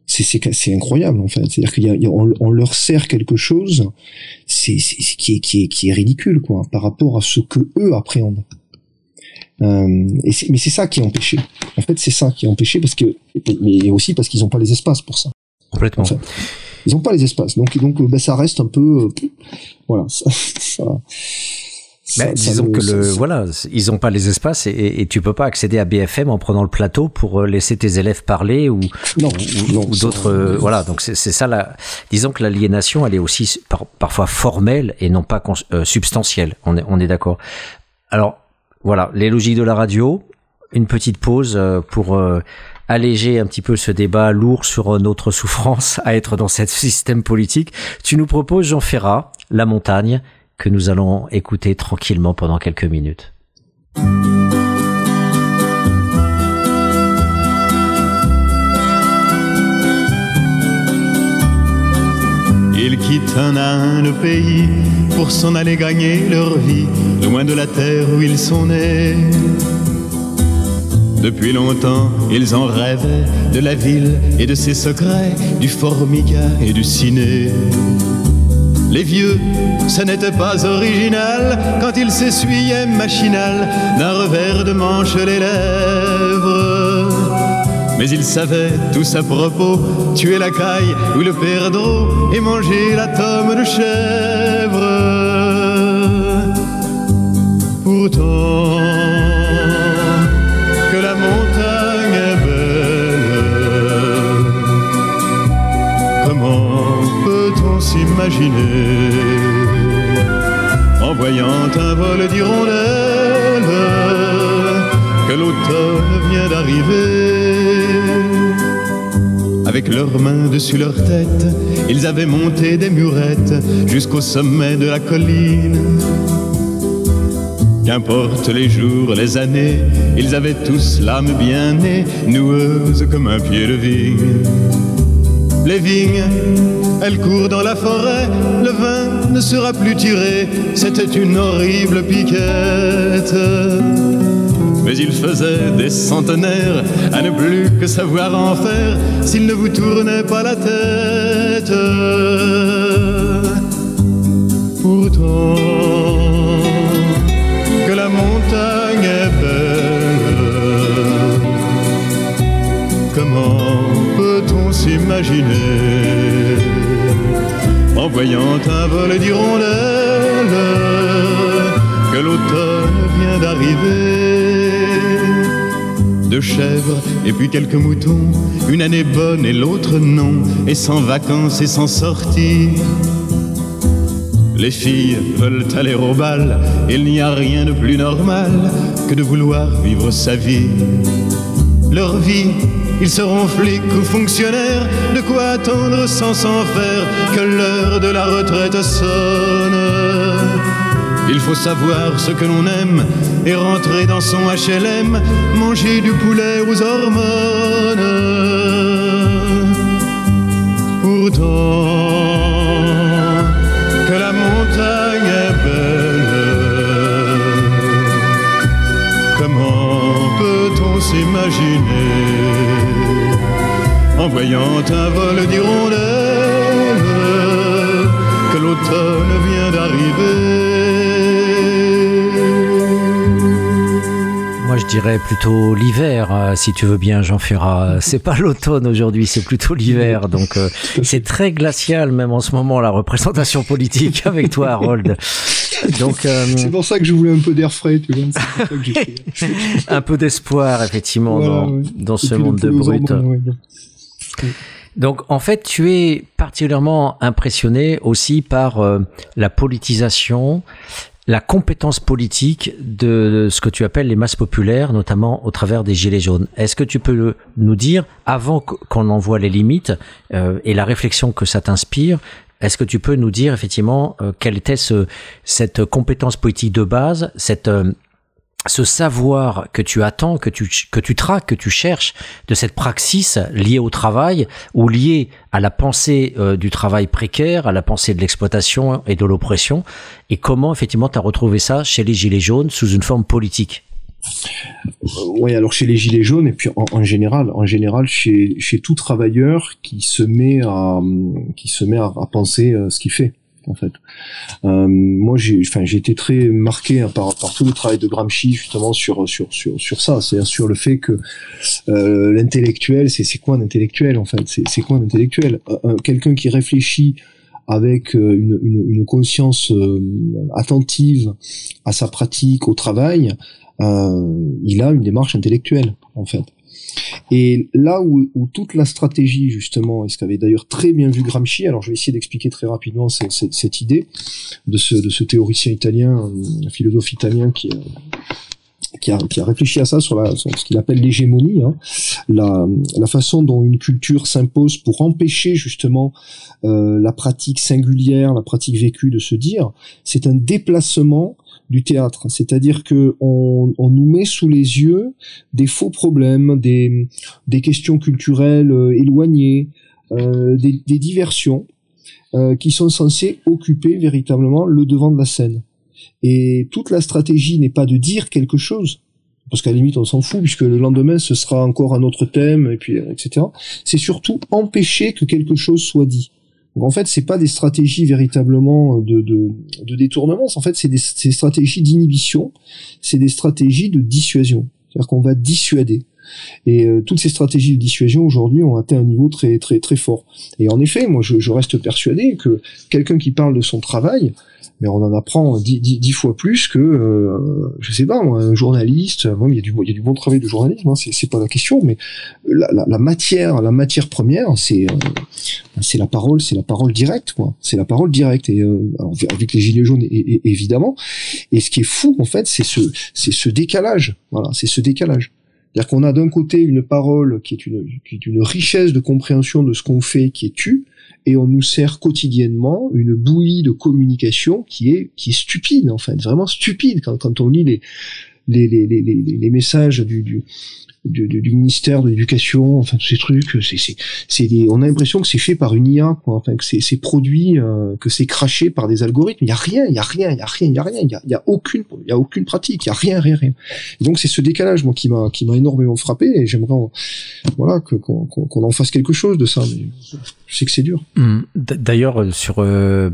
C'est c'est incroyable en fait. C'est à dire a, on, on, leur sert quelque chose c'est qui est qui est qui est ridicule quoi par rapport à ce que eux appréhendent euh, et mais c'est ça qui est empêché. En fait c'est ça qui est empêché parce que mais aussi parce qu'ils n'ont pas les espaces pour ça. Complètement. En fait ils n'ont pas les espaces. Donc, donc ben, ça reste un peu, euh, voilà. Ça, ça, mais disons que le voilà, ils ont pas les espaces et, et, tu peux pas accéder à BFM en prenant le plateau pour euh, laisser tes élèves parler ou non, ou, non, ou d'autres euh, voilà. Donc c'est ça la. Disons que l'aliénation, elle est aussi par, parfois formelle et non pas euh, substantielle. On est on est d'accord. Alors voilà, les logiques de la radio. Une petite pause pour alléger un petit peu ce débat lourd sur notre souffrance à être dans ce système politique, tu nous proposes Jean Ferrat, La montagne, que nous allons écouter tranquillement pendant quelques minutes. Ils quittent un à un le pays pour s'en aller gagner leur vie, loin de la terre où ils sont nés. Depuis longtemps, ils en rêvaient de la ville et de ses secrets, du formica et du ciné. Les vieux, ce n'était pas original quand ils s'essuyaient machinal d'un revers de manche les lèvres. Mais ils savaient tous à propos tuer la caille ou le perdreau et manger la tome de chèvre. Pourtant, s'imaginer en voyant un vol d'hirondelles que l'automne vient d'arriver arriver. Avec leurs mains dessus leur tête, ils avaient monté des murettes jusqu'au sommet de la colline. Qu'importe les jours, les années, ils avaient tous l'âme bien née, noueuse comme un pied de vigne. Les vignes, elles courent dans la forêt, le vin ne sera plus tiré, c'était une horrible piquette. Mais il faisait des centenaires à ne plus que savoir en faire s'il ne vous tournait pas la tête. Pourtant, s'imaginer en voyant un vol d'hirondelles que l'automne vient d'arriver Deux chèvres et puis quelques moutons, une année bonne et l'autre non, et sans vacances et sans sortie. Les filles veulent aller au bal, il n'y a rien de plus normal que de vouloir vivre sa vie. Leur vie, ils seront flics ou fonctionnaires, de quoi attendre sans s'en faire que l'heure de la retraite sonne. Il faut savoir ce que l'on aime et rentrer dans son HLM, manger du poulet aux hormones. Pourtant, que la montagne est belle. Comment peut-on s'imaginer en voyant un vol d'hirondelles que l'automne vient d'arriver Moi, je dirais plutôt l'hiver, euh, si tu veux bien, Jean Ferrat. C'est pas l'automne aujourd'hui, c'est plutôt l'hiver. Donc, euh, c'est très glacial, même en ce moment, la représentation politique avec toi, Harold. Donc, euh, C'est pour ça que je voulais un peu d'air frais, tu vois. pour ça que un peu d'espoir, effectivement, Voilà, dans, ouais. dans ce monde de brut. ouais, Donc, en fait, tu es particulièrement impressionné aussi par euh, la politisation, la compétence politique de ce que tu appelles les masses populaires, notamment au travers des Gilets jaunes. Est-ce que tu peux nous dire, avant qu- qu'on en voit les limites euh, et la réflexion que ça t'inspire, est-ce que tu peux nous dire effectivement euh, quelle était ce, cette compétence politique de base, cette euh, ce savoir que tu attends, que tu, que tu traques, que tu cherches de cette praxis liée au travail ou liée à la pensée euh, du travail précaire, à la pensée de l'exploitation et de l'oppression, et comment effectivement tu as retrouvé ça chez les Gilets jaunes sous une forme politique? Oui, alors chez les gilets jaunes et puis en, général, en général chez, chez tout travailleur qui se met à qui se met à, à penser euh, ce qu'il fait en fait. Euh, moi, j'ai, enfin, j'ai été très marqué hein, par, par tout le travail de Gramsci justement sur sur sur sur ça, c'est-à-dire sur le fait que euh, l'intellectuel, c'est c'est quoi un intellectuel en fait? C'est c'est quoi un intellectuel? Un- un- Quelqu'un qui réfléchit avec euh, une, une, une conscience euh, attentive à sa pratique, au travail, euh, il a une démarche intellectuelle en fait. Et là où, où toute la stratégie justement, et ce qu'avait d'ailleurs très bien vu Gramsci, alors je vais essayer d'expliquer très rapidement cette, idée de ce, de ce théoricien italien, un philosophe italien qui, euh, qui, a, qui a réfléchi à ça sur, la, ce qu'il appelle l'hégémonie, hein, la, la façon dont une culture s'impose pour empêcher justement euh, la pratique singulière, la pratique vécue de se dire, c'est un déplacement du théâtre, c'est-à-dire que on, nous met sous les yeux des faux problèmes, des, questions culturelles euh, éloignées, euh, des, diversions euh, qui sont censées occuper véritablement le devant de la scène. Et toute la stratégie n'est pas de dire quelque chose, parce qu'à la limite on s'en fout puisque le lendemain ce sera encore un autre thème et puis etc. C'est surtout empêcher que quelque chose soit dit. Donc en fait, c'est pas des stratégies véritablement de, de, de détournement, en fait, c'est des, c'est des stratégies d'inhibition, c'est des stratégies de dissuasion. C'est-à-dire qu'on va dissuader. Et euh, toutes ces stratégies de dissuasion aujourd'hui ont atteint un niveau très très très fort. Et en effet, moi, je, reste persuadé que quelqu'un qui parle de son travail, mais on en apprend dix, fois plus que, euh, je sais pas, un journaliste. Bon, il y a du bon travail de journalisme, hein, c'est pas la question, mais la, matière, la matière première, c'est euh, c'est la parole, c'est la parole directe, quoi. C'est la parole directe et euh, avec les gilets jaunes, évidemment. Et ce qui est fou, en fait, c'est ce c'est ce décalage. Voilà, c'est ce décalage. C'est-à-dire qu'on a d'un côté une parole qui est une, richesse de compréhension de ce qu'on fait, qui est tue, et on nous sert quotidiennement une bouillie de communication qui est stupide en fait, vraiment stupide quand, on lit les messages du, du, du, ministère de l'éducation, enfin tous ces trucs, c'est c'est c'est on a l'impression que c'est fait par une IA, quoi, enfin que c'est produit, euh, que c'est craché par des algorithmes. Il y a rien, il y a rien, il y a rien, il y a rien, il y a, y a aucune, il y a aucune pratique, il y a rien, rien, rien. donc c'est ce décalage moi qui m'a qui m'a énormément frappé et j'aimerais voilà que qu'on qu'on en fasse quelque chose de ça. Mais je sais que c'est dur. Hum, d'ailleurs sur euh,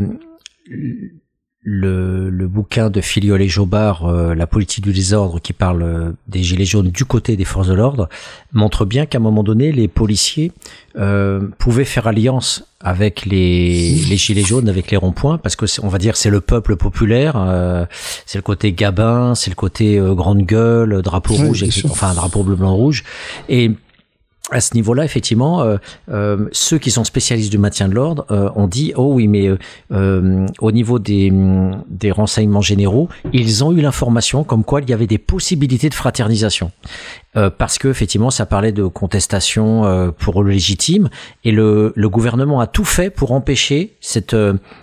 le, le, bouquin de Filiol et Jobard, euh, La politique du désordre, qui parle euh, des gilets jaunes du côté des forces de l'ordre, montre bien qu'à un moment donné, les policiers euh, pouvaient faire alliance avec les, les gilets jaunes, avec les ronds-points, parce que on va dire c'est le peuple populaire, euh, c'est le côté gabin, c'est le côté grande gueule, drapeau rouge, enfin drapeau bleu blanc rouge, et à ce niveau-là, effectivement, euh, euh, ceux qui sont spécialistes du maintien de l'ordre euh, ont dit oh oui, mais au niveau des, des renseignements généraux, ils ont eu l'information comme quoi il y avait des possibilités de fraternisation. parce que effectivement, ça parlait de contestation pour le légitime, et le, le, gouvernement a tout fait pour empêcher cette,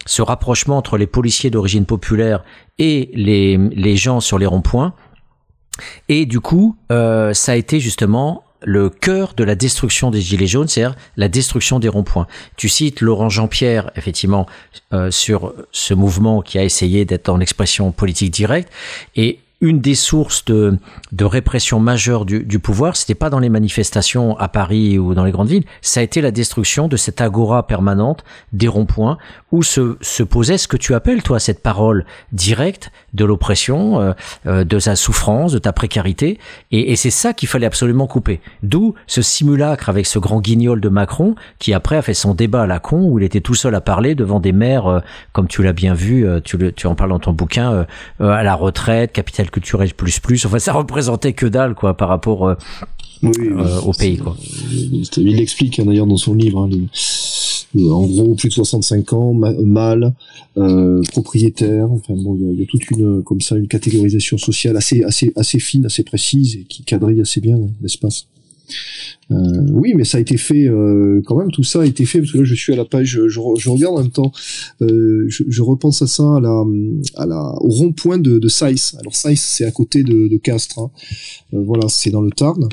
ce rapprochement entre les policiers d'origine populaire et les, les gens sur les ronds-points. Et du coup, ça a été justement le cœur de la destruction des gilets jaunes, c'est-à-dire la destruction des ronds-points. Tu cites Laurent Jean-Pierre, effectivement, euh, sur ce mouvement qui a essayé d'être dans l'expression politique directe, et une des sources de, de répression majeure du, du pouvoir, c'était pas dans les manifestations à Paris ou dans les grandes villes, ça a été la destruction de cette agora permanente des ronds-points où se, se posait ce que tu appelles toi cette parole directe de l'oppression, euh, euh, de sa souffrance, de ta précarité, et, et c'est ça qu'il fallait absolument couper. D'où ce simulacre avec ce grand guignol de Macron qui après a fait son débat à la con où il était tout seul à parler devant des maires, euh, comme tu l'as bien vu, tu, le, tu en parles dans ton bouquin, à la retraite, capital culturel plus plus. Enfin, ça représentait que dalle quoi par rapport euh, euh, au pays quoi. Il l'explique hein, d'ailleurs dans son livre. Hein, euh, en gros, plus de 65 ans, mâle, propriétaire. Enfin bon, il y, a, toute une comme ça une catégorisation sociale assez assez assez fine, assez précise et qui quadrille assez bien l'espace. Euh, oui, mais ça a été fait euh, quand même. Tout ça a été fait parce que là, je suis à la page, je, regarde en même temps. Euh, je, repense à ça, au rond-point de, de. Alors Saïs, c'est à côté de, Castres. Hein. Voilà, c'est dans le Tarn.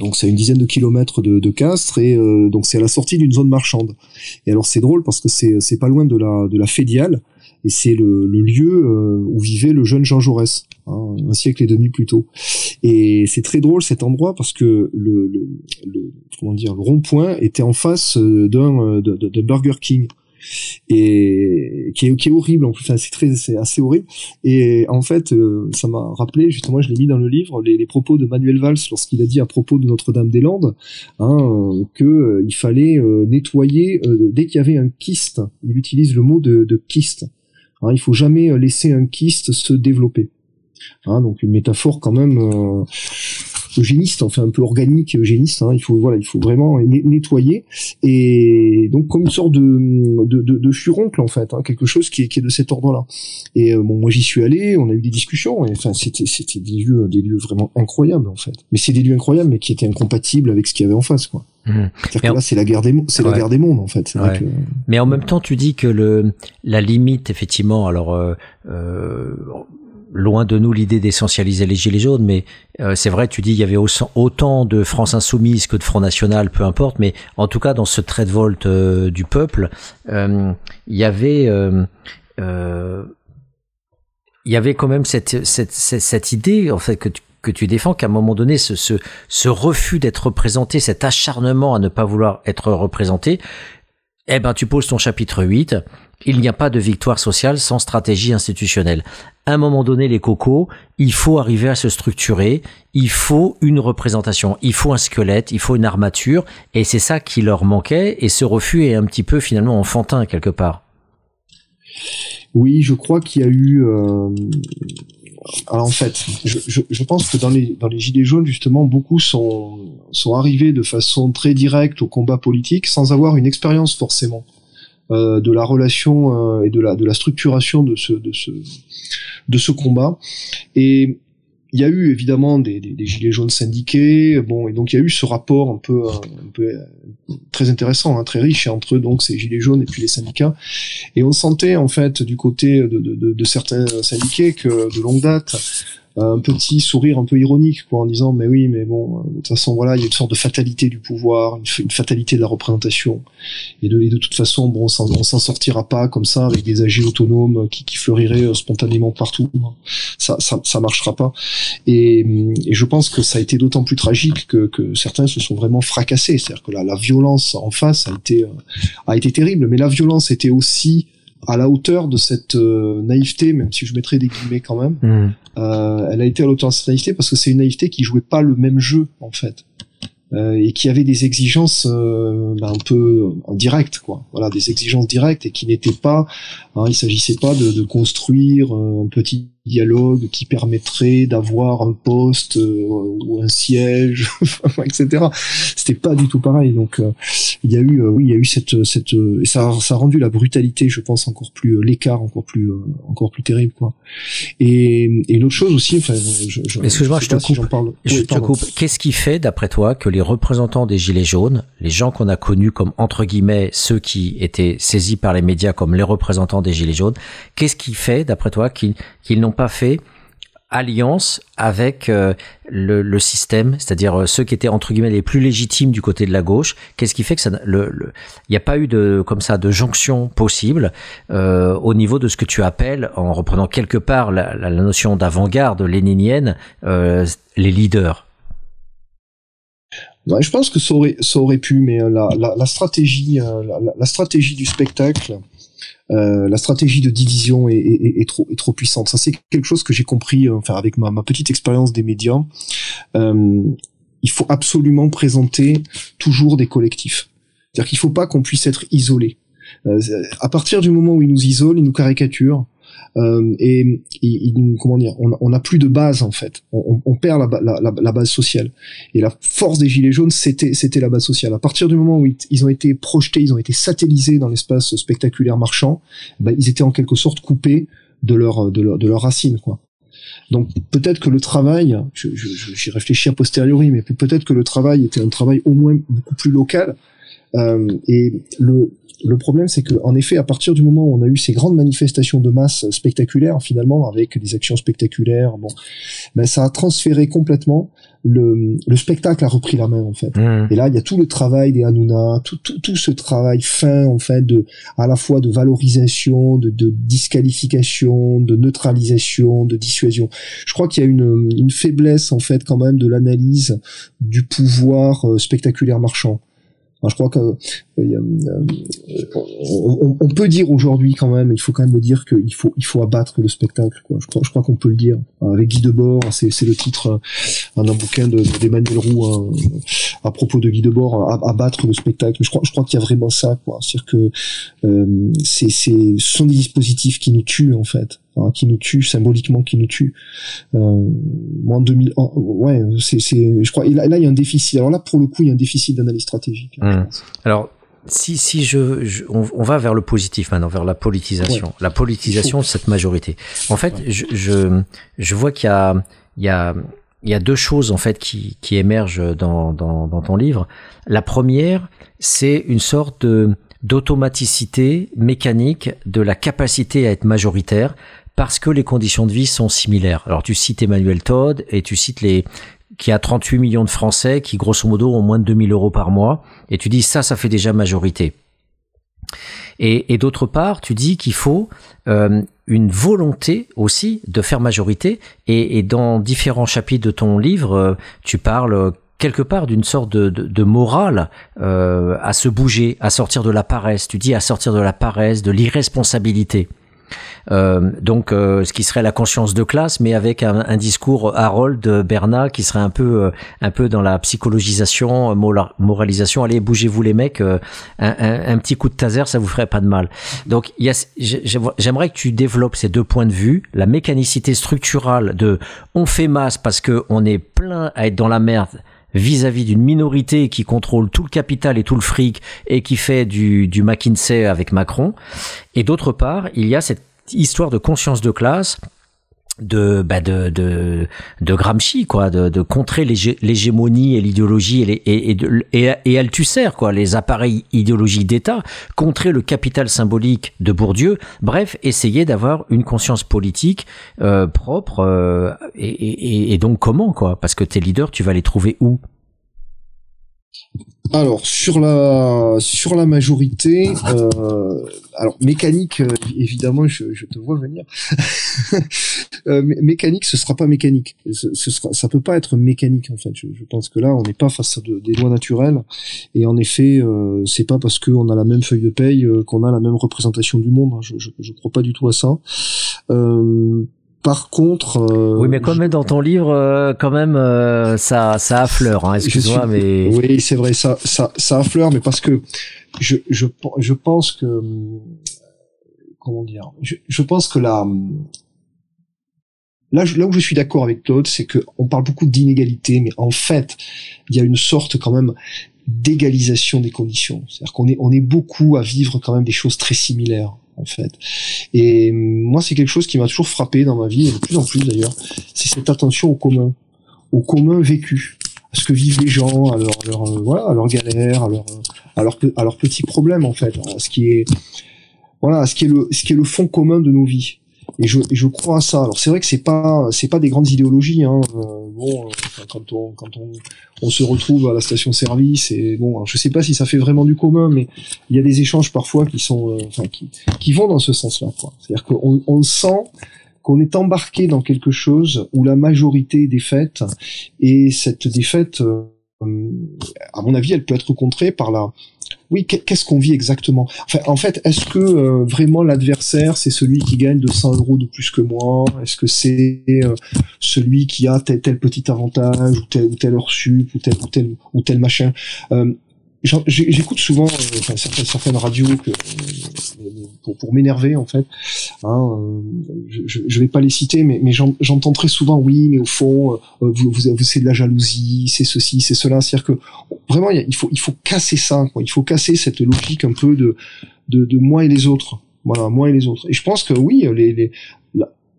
Donc c'est une dizaine de kilomètres de, Castres et donc c'est à la sortie d'une zone marchande. Et alors c'est drôle parce que c'est c'est pas loin de la de la Fédiale et c'est le, le, lieu où vivait le jeune Jean Jaurès. Hein, un siècle et demi plus tôt. Et c'est très drôle cet endroit parce que le, le, le comment dire le rond-point était en face euh, d'un euh, Burger King et qui est, qui est horrible en enfin c'est très c'est assez horrible et en fait euh, ça m'a rappelé justement je l'ai mis dans le livre les, les propos de Manuel Valls lorsqu'il a dit à propos de Notre-Dame-des-Landes hein, que il fallait nettoyer dès qu'il y avait un kyste il utilise le mot de, de kyste hein, il faut jamais laisser un kyste se développer. Hein, donc une métaphore quand même euh, eugéniste, enfin un peu organique eugéniste. Hein, il faut voilà, il faut vraiment nettoyer et donc comme une sorte de de, de, de furoncle en fait, hein, quelque chose qui est, qui est de cet ordre-là. Et euh, bon, moi j'y suis allé, on a eu des discussions. Et, enfin, c'était c'était des lieux des lieux vraiment incroyables en fait. Mais c'est des lieux incroyables, mais qui étaient incompatibles avec ce qu'il y avait en face, quoi. Mmh. Que là, c'est la guerre des c'est la guerre des mondes en fait. Mais en même temps, tu dis que le la limite effectivement, alors euh, euh loin de nous l'idée d'essentialiser les gilets jaunes, mais euh, c'est vrai, tu dis il y avait autant de France insoumise que de Front National, peu importe, mais en tout cas dans ce trait de volte euh, du peuple, euh, il y avait il y avait quand même cette, cette, cette, idée en fait que tu, que tu défends qu'à un moment donné ce, ce, ce refus d'être représenté, cet acharnement à ne pas vouloir être représenté, eh ben tu poses ton chapitre 8 il n'y a pas de victoire sociale sans stratégie institutionnelle. Un moment donné, les cocos, il faut arriver à se structurer, il faut une représentation, il faut un squelette, il faut une armature, et c'est ça qui leur manquait, et ce refus est un petit peu finalement enfantin quelque part. Oui, je crois qu'il y a eu... Euh, en fait, je, pense que dans les, Gilets jaunes, justement, beaucoup sont arrivés de façon très directe au combat politique sans avoir une expérience forcément. Euh, de la relation euh, et de la de la structuration de ce de ce de ce combat. Et il y a eu évidemment des, des, gilets jaunes syndiqués, bon, et donc il y a eu ce rapport un peu, un peu très intéressant, hein, très riche entre donc ces gilets jaunes et puis les syndicats, et on sentait en fait du côté de, de, de certains syndiqués que de longue date un petit sourire un peu ironique, quoi, en disant mais oui, mais bon, euh, de toute façon voilà, il y a une sorte de fatalité du pouvoir, une, fatalité de la représentation, et de, de toute façon bon, on s'en sortira pas comme ça avec des AG autonomes qui, fleuriraient euh, spontanément partout, ça, ça, ça marchera pas. Et, et je pense que ça a été d'autant plus tragique que, que certains se sont vraiment fracassés, c'est-à-dire que la, la violence en face a été euh, a été terrible, mais la violence était aussi à la hauteur de cette naïveté, même si je mettrais des guillemets quand même, mmh. Euh, elle a été à l'auteur de cette naïveté parce que c'est une naïveté qui jouait pas le même jeu en fait. Euh, et qui avait des exigences euh, ben, un peu en direct quoi voilà des exigences directes et qui n'étaient pas hein, il s'agissait pas de, de construire un petit dialogue qui permettrait d'avoir un poste euh, ou un siège, etc. C'était pas du tout pareil. Donc euh, il y a eu, euh, oui, il y a eu cette, cette, et ça, ça a rendu la brutalité, je pense, encore plus l'écart encore plus, encore plus terrible, quoi. Et, et une autre chose aussi, enfin, je, je, excuse-moi, je, te coupe. Parle. Je te coupe. Qu'est-ce qui fait, d'après toi, que les représentants des gilets jaunes, les gens qu'on a connus comme entre guillemets ceux qui étaient saisis par les médias comme les représentants des gilets jaunes, qu'est-ce qui fait, d'après toi, qu'ils qu'ils n'ont pas fait alliance avec euh, le, système, c'est-à-dire euh, ceux qui étaient entre guillemets les plus légitimes du côté de la gauche. Qu'est-ce qui fait que ça, il n'y a pas eu de comme ça de jonction possible euh, au niveau de ce que tu appelles, en reprenant quelque part la, notion d'avant-garde léninienne, les leaders? je pense que ça aurait, pu, mais la stratégie, la, stratégie du spectacle euh, la stratégie de division est, trop, puissante. Ça, c'est quelque chose que j'ai compris, euh, enfin, avec ma, petite expérience des médias. Euh, il faut absolument présenter toujours des collectifs. C'est-à-dire qu'il ne faut pas qu'on puisse être isolé. à partir du moment où ils nous isolent, ils nous caricaturent, euh, et, comment dire, on n'a plus de base en fait. On, on perd la, la, la, base sociale. Et la force des gilets jaunes, c'était c'était la base sociale. À partir du moment où ils, ont été projetés, ils ont été satellisés dans l'espace spectaculaire marchand, ben, ils étaient en quelque sorte coupés de leur de leur de leurs racines quoi. Donc peut-être que le travail, j'y je, je, réfléchis a posteriori, mais peut-être que le travail était un travail au moins beaucoup plus local. Euh, et le, le problème, c'est que, en effet, à partir du moment où on a eu ces grandes manifestations de masse spectaculaires, finalement, avec des actions spectaculaires, bon, ben ça a transféré complètement le, le spectacle a repris la main en fait. Mmh. Et là, il y a tout le travail des Hanouna, tout, tout, tout, ce travail fin en fait de à la fois de valorisation, de, de disqualification, de neutralisation, de dissuasion. Je crois qu'il y a une, une faiblesse en fait quand même de l'analyse du pouvoir euh, spectaculaire marchand je crois que euh, euh, on, peut dire aujourd'hui quand même, il faut quand même dire qu'il faut il faut abattre le spectacle. Je crois, qu'on peut le dire. Avec Guy Debord, c'est c'est le titre euh, d'un bouquin d'Emmanuel Roux hein, à propos de Guy Debord, abattre le spectacle. Je crois qu'il y a vraiment ça. C'est-à-dire que euh, c'est c'est ce sont des dispositifs qui nous tuent en fait qui nous tue symboliquement, qui nous tue. Euh, en 2000, ouais, c'est, c'est, je crois. Et là, il y a un déficit. Alors là, pour le coup, il y a un déficit d'analyse stratégique. Mmh. Alors si, si je, on, va vers le positif maintenant, vers la politisation, la politisation de cette majorité. En fait, je, je, je, vois qu'il y a, il y a, il y a deux choses en fait qui, qui émergent dans, dans, dans ton livre. La première, c'est une sorte de d'automaticité mécanique de la capacité à être majoritaire parce que les conditions de vie sont similaires. Alors tu cites Emmanuel Todd et tu cites les qui a 38 millions de Français qui grosso modo ont moins de 2000 euros par mois et tu dis ça ça fait déjà majorité. Et, et d'autre part, tu dis qu'il faut euh, une volonté aussi de faire majorité. Et, et, dans différents chapitres de ton livre, euh, tu parles quelque part d'une sorte de, de, de morale euh, à se bouger, à sortir de la paresse. Tu dis à sortir de la paresse, de l'irresponsabilité. Euh, donc, euh, ce qui serait la conscience de classe, mais avec un, un discours Harold Bernat qui serait un peu, euh, un peu dans la psychologisation, moralisation. Allez, bougez-vous les mecs, un, un, petit coup de taser, ça vous ferait pas de mal. Donc, j'aimerais que tu développes ces deux points de vue, la mécanicité structurale de on fait masse parce que on est plein à être dans la merde vis-à-vis d'une minorité qui contrôle tout le capital et tout le fric et qui fait du, du McKinsey avec Macron. Et d'autre part, il y a cette histoire de conscience de classe de, bah de, de, de Gramsci, quoi, de, de contrer l'hégémonie et l'idéologie et, les, et, et, et, Althusser, quoi, les appareils idéologiques d'État, contrer le capital symbolique de Bourdieu, bref, essayer d'avoir une conscience politique euh, propre, euh, et, et, donc comment, quoi, parce que tes leaders, tu vas les trouver où? Alors sur la sur la majorité, euh, alors mécanique euh, évidemment je, te vois venir. euh, mécanique ce sera pas mécanique, ce, ce, sera ça peut pas être mécanique en fait. Je, pense que là on n'est pas face à des lois naturelles et en effet euh, c'est pas parce qu'on a la même feuille de paye qu'on a la même représentation du monde. Hein. Je, je, je crois pas du tout à ça. Par contre, euh, oui, mais quand même dans ton livre, euh, quand même, euh, ça, ça affleure. Hein, Excuse-moi, mais oui, c'est vrai, ça, ça, ça affleure, mais parce que je, je, je pense que comment dire, je, je pense que là, là, là où je suis d'accord avec Claude, c'est que on parle beaucoup d'inégalité, mais en fait, il y a une sorte quand même d'égalisation des conditions. C'est-à-dire qu'on est, on est beaucoup à vivre quand même des choses très similaires en fait. Et moi, c'est quelque chose qui m'a toujours frappé dans ma vie, et de plus en plus d'ailleurs, c'est cette attention au commun, au commun vécu, à ce que vivent les gens, à leur, leur euh, voilà, à leurs galères, à leurs à leurs à leurs petits problèmes en fait, à ce qui est voilà, ce qui est le ce qui est le fond commun de nos vies. Et je, et je crois à ça. Alors c'est vrai que c'est pas c'est pas des grandes idéologies. Hein. Euh, bon, euh, quand on quand on, on se retrouve à la station-service et bon, je sais pas si ça fait vraiment du commun, mais il y a des échanges parfois qui sont euh, qui qui vont dans ce sens-là. C'est-à-dire qu'on on sent qu'on est embarqué dans quelque chose où la majorité est défaite et cette défaite, à mon avis, elle peut être contrée par la oui, qu'est-ce qu'on vit exactement? En fait, est-ce que euh, vraiment l'adversaire, c'est celui qui gagne de 100 euros de plus que moi? Est-ce que c'est euh, celui qui a tel, tel petit avantage, ou tel, ou tel heure sup, ou tel, ou tel, ou tel machin? Euh, J'écoute souvent euh, enfin, certaines, certaines radios que, pour, pour m'énerver en fait. Hein, je, je vais pas les citer, mais, mais j'entends très souvent oui, mais au fond, vous, vous, c'est de la jalousie, c'est ceci, c'est cela. C'est-à-dire que vraiment, il faut, il faut casser ça. Quoi. Il faut casser cette logique un peu de, de, de moi et les autres. Voilà, moi et les autres. Et je pense que oui, les, les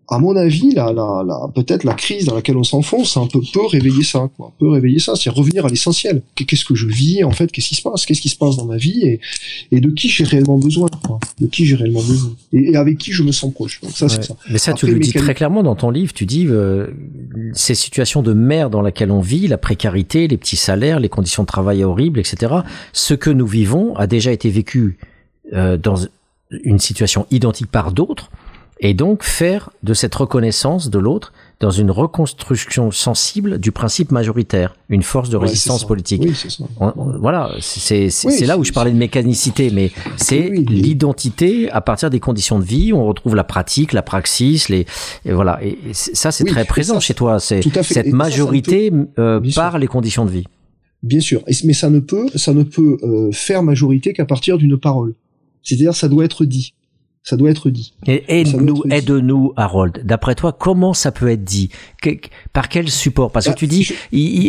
à mon avis, la, la, la peut-être la crise dans laquelle on s'enfonce, un peu peut réveiller ça, quoi, peut réveiller ça, c'est revenir à l'essentiel. Qu'est-ce que je vis en fait? Qu'est-ce qui se passe? Qu'est-ce qui se passe dans ma vie? Et, et de qui j'ai réellement besoin quoi, De qui j'ai réellement besoin? Et, avec qui je me sens proche. Donc ça, c'est ça. Mais ça, tu le dis très clairement dans ton livre. Tu dis euh, ces situations de merde dans laquelle on vit, la précarité, les petits salaires, les conditions de travail horribles, etc. Ce que nous vivons a déjà été vécu euh, dans une situation identique par d'autres et donc faire de cette reconnaissance de l'autre dans une reconstruction sensible du principe majoritaire, une force de résistance politique. Oui, ça. voilà, c'est là où je parlais de mécanicité, mais c'est l'identité à partir des conditions de vie. On retrouve la pratique, la praxis, les et voilà. Et ça, c'est très présent chez toi. C'est cette majorité euh, par les conditions de vie. Bien sûr, mais ça ne peut, ça ne peut euh, faire majorité qu'à partir d'une parole. C'est-à-dire, ça doit être dit ça doit être dit. Et aide-nous, aide-nous, Harold. D'après toi, comment ça peut être dit? Par quel support? Parce que bah, tu dis,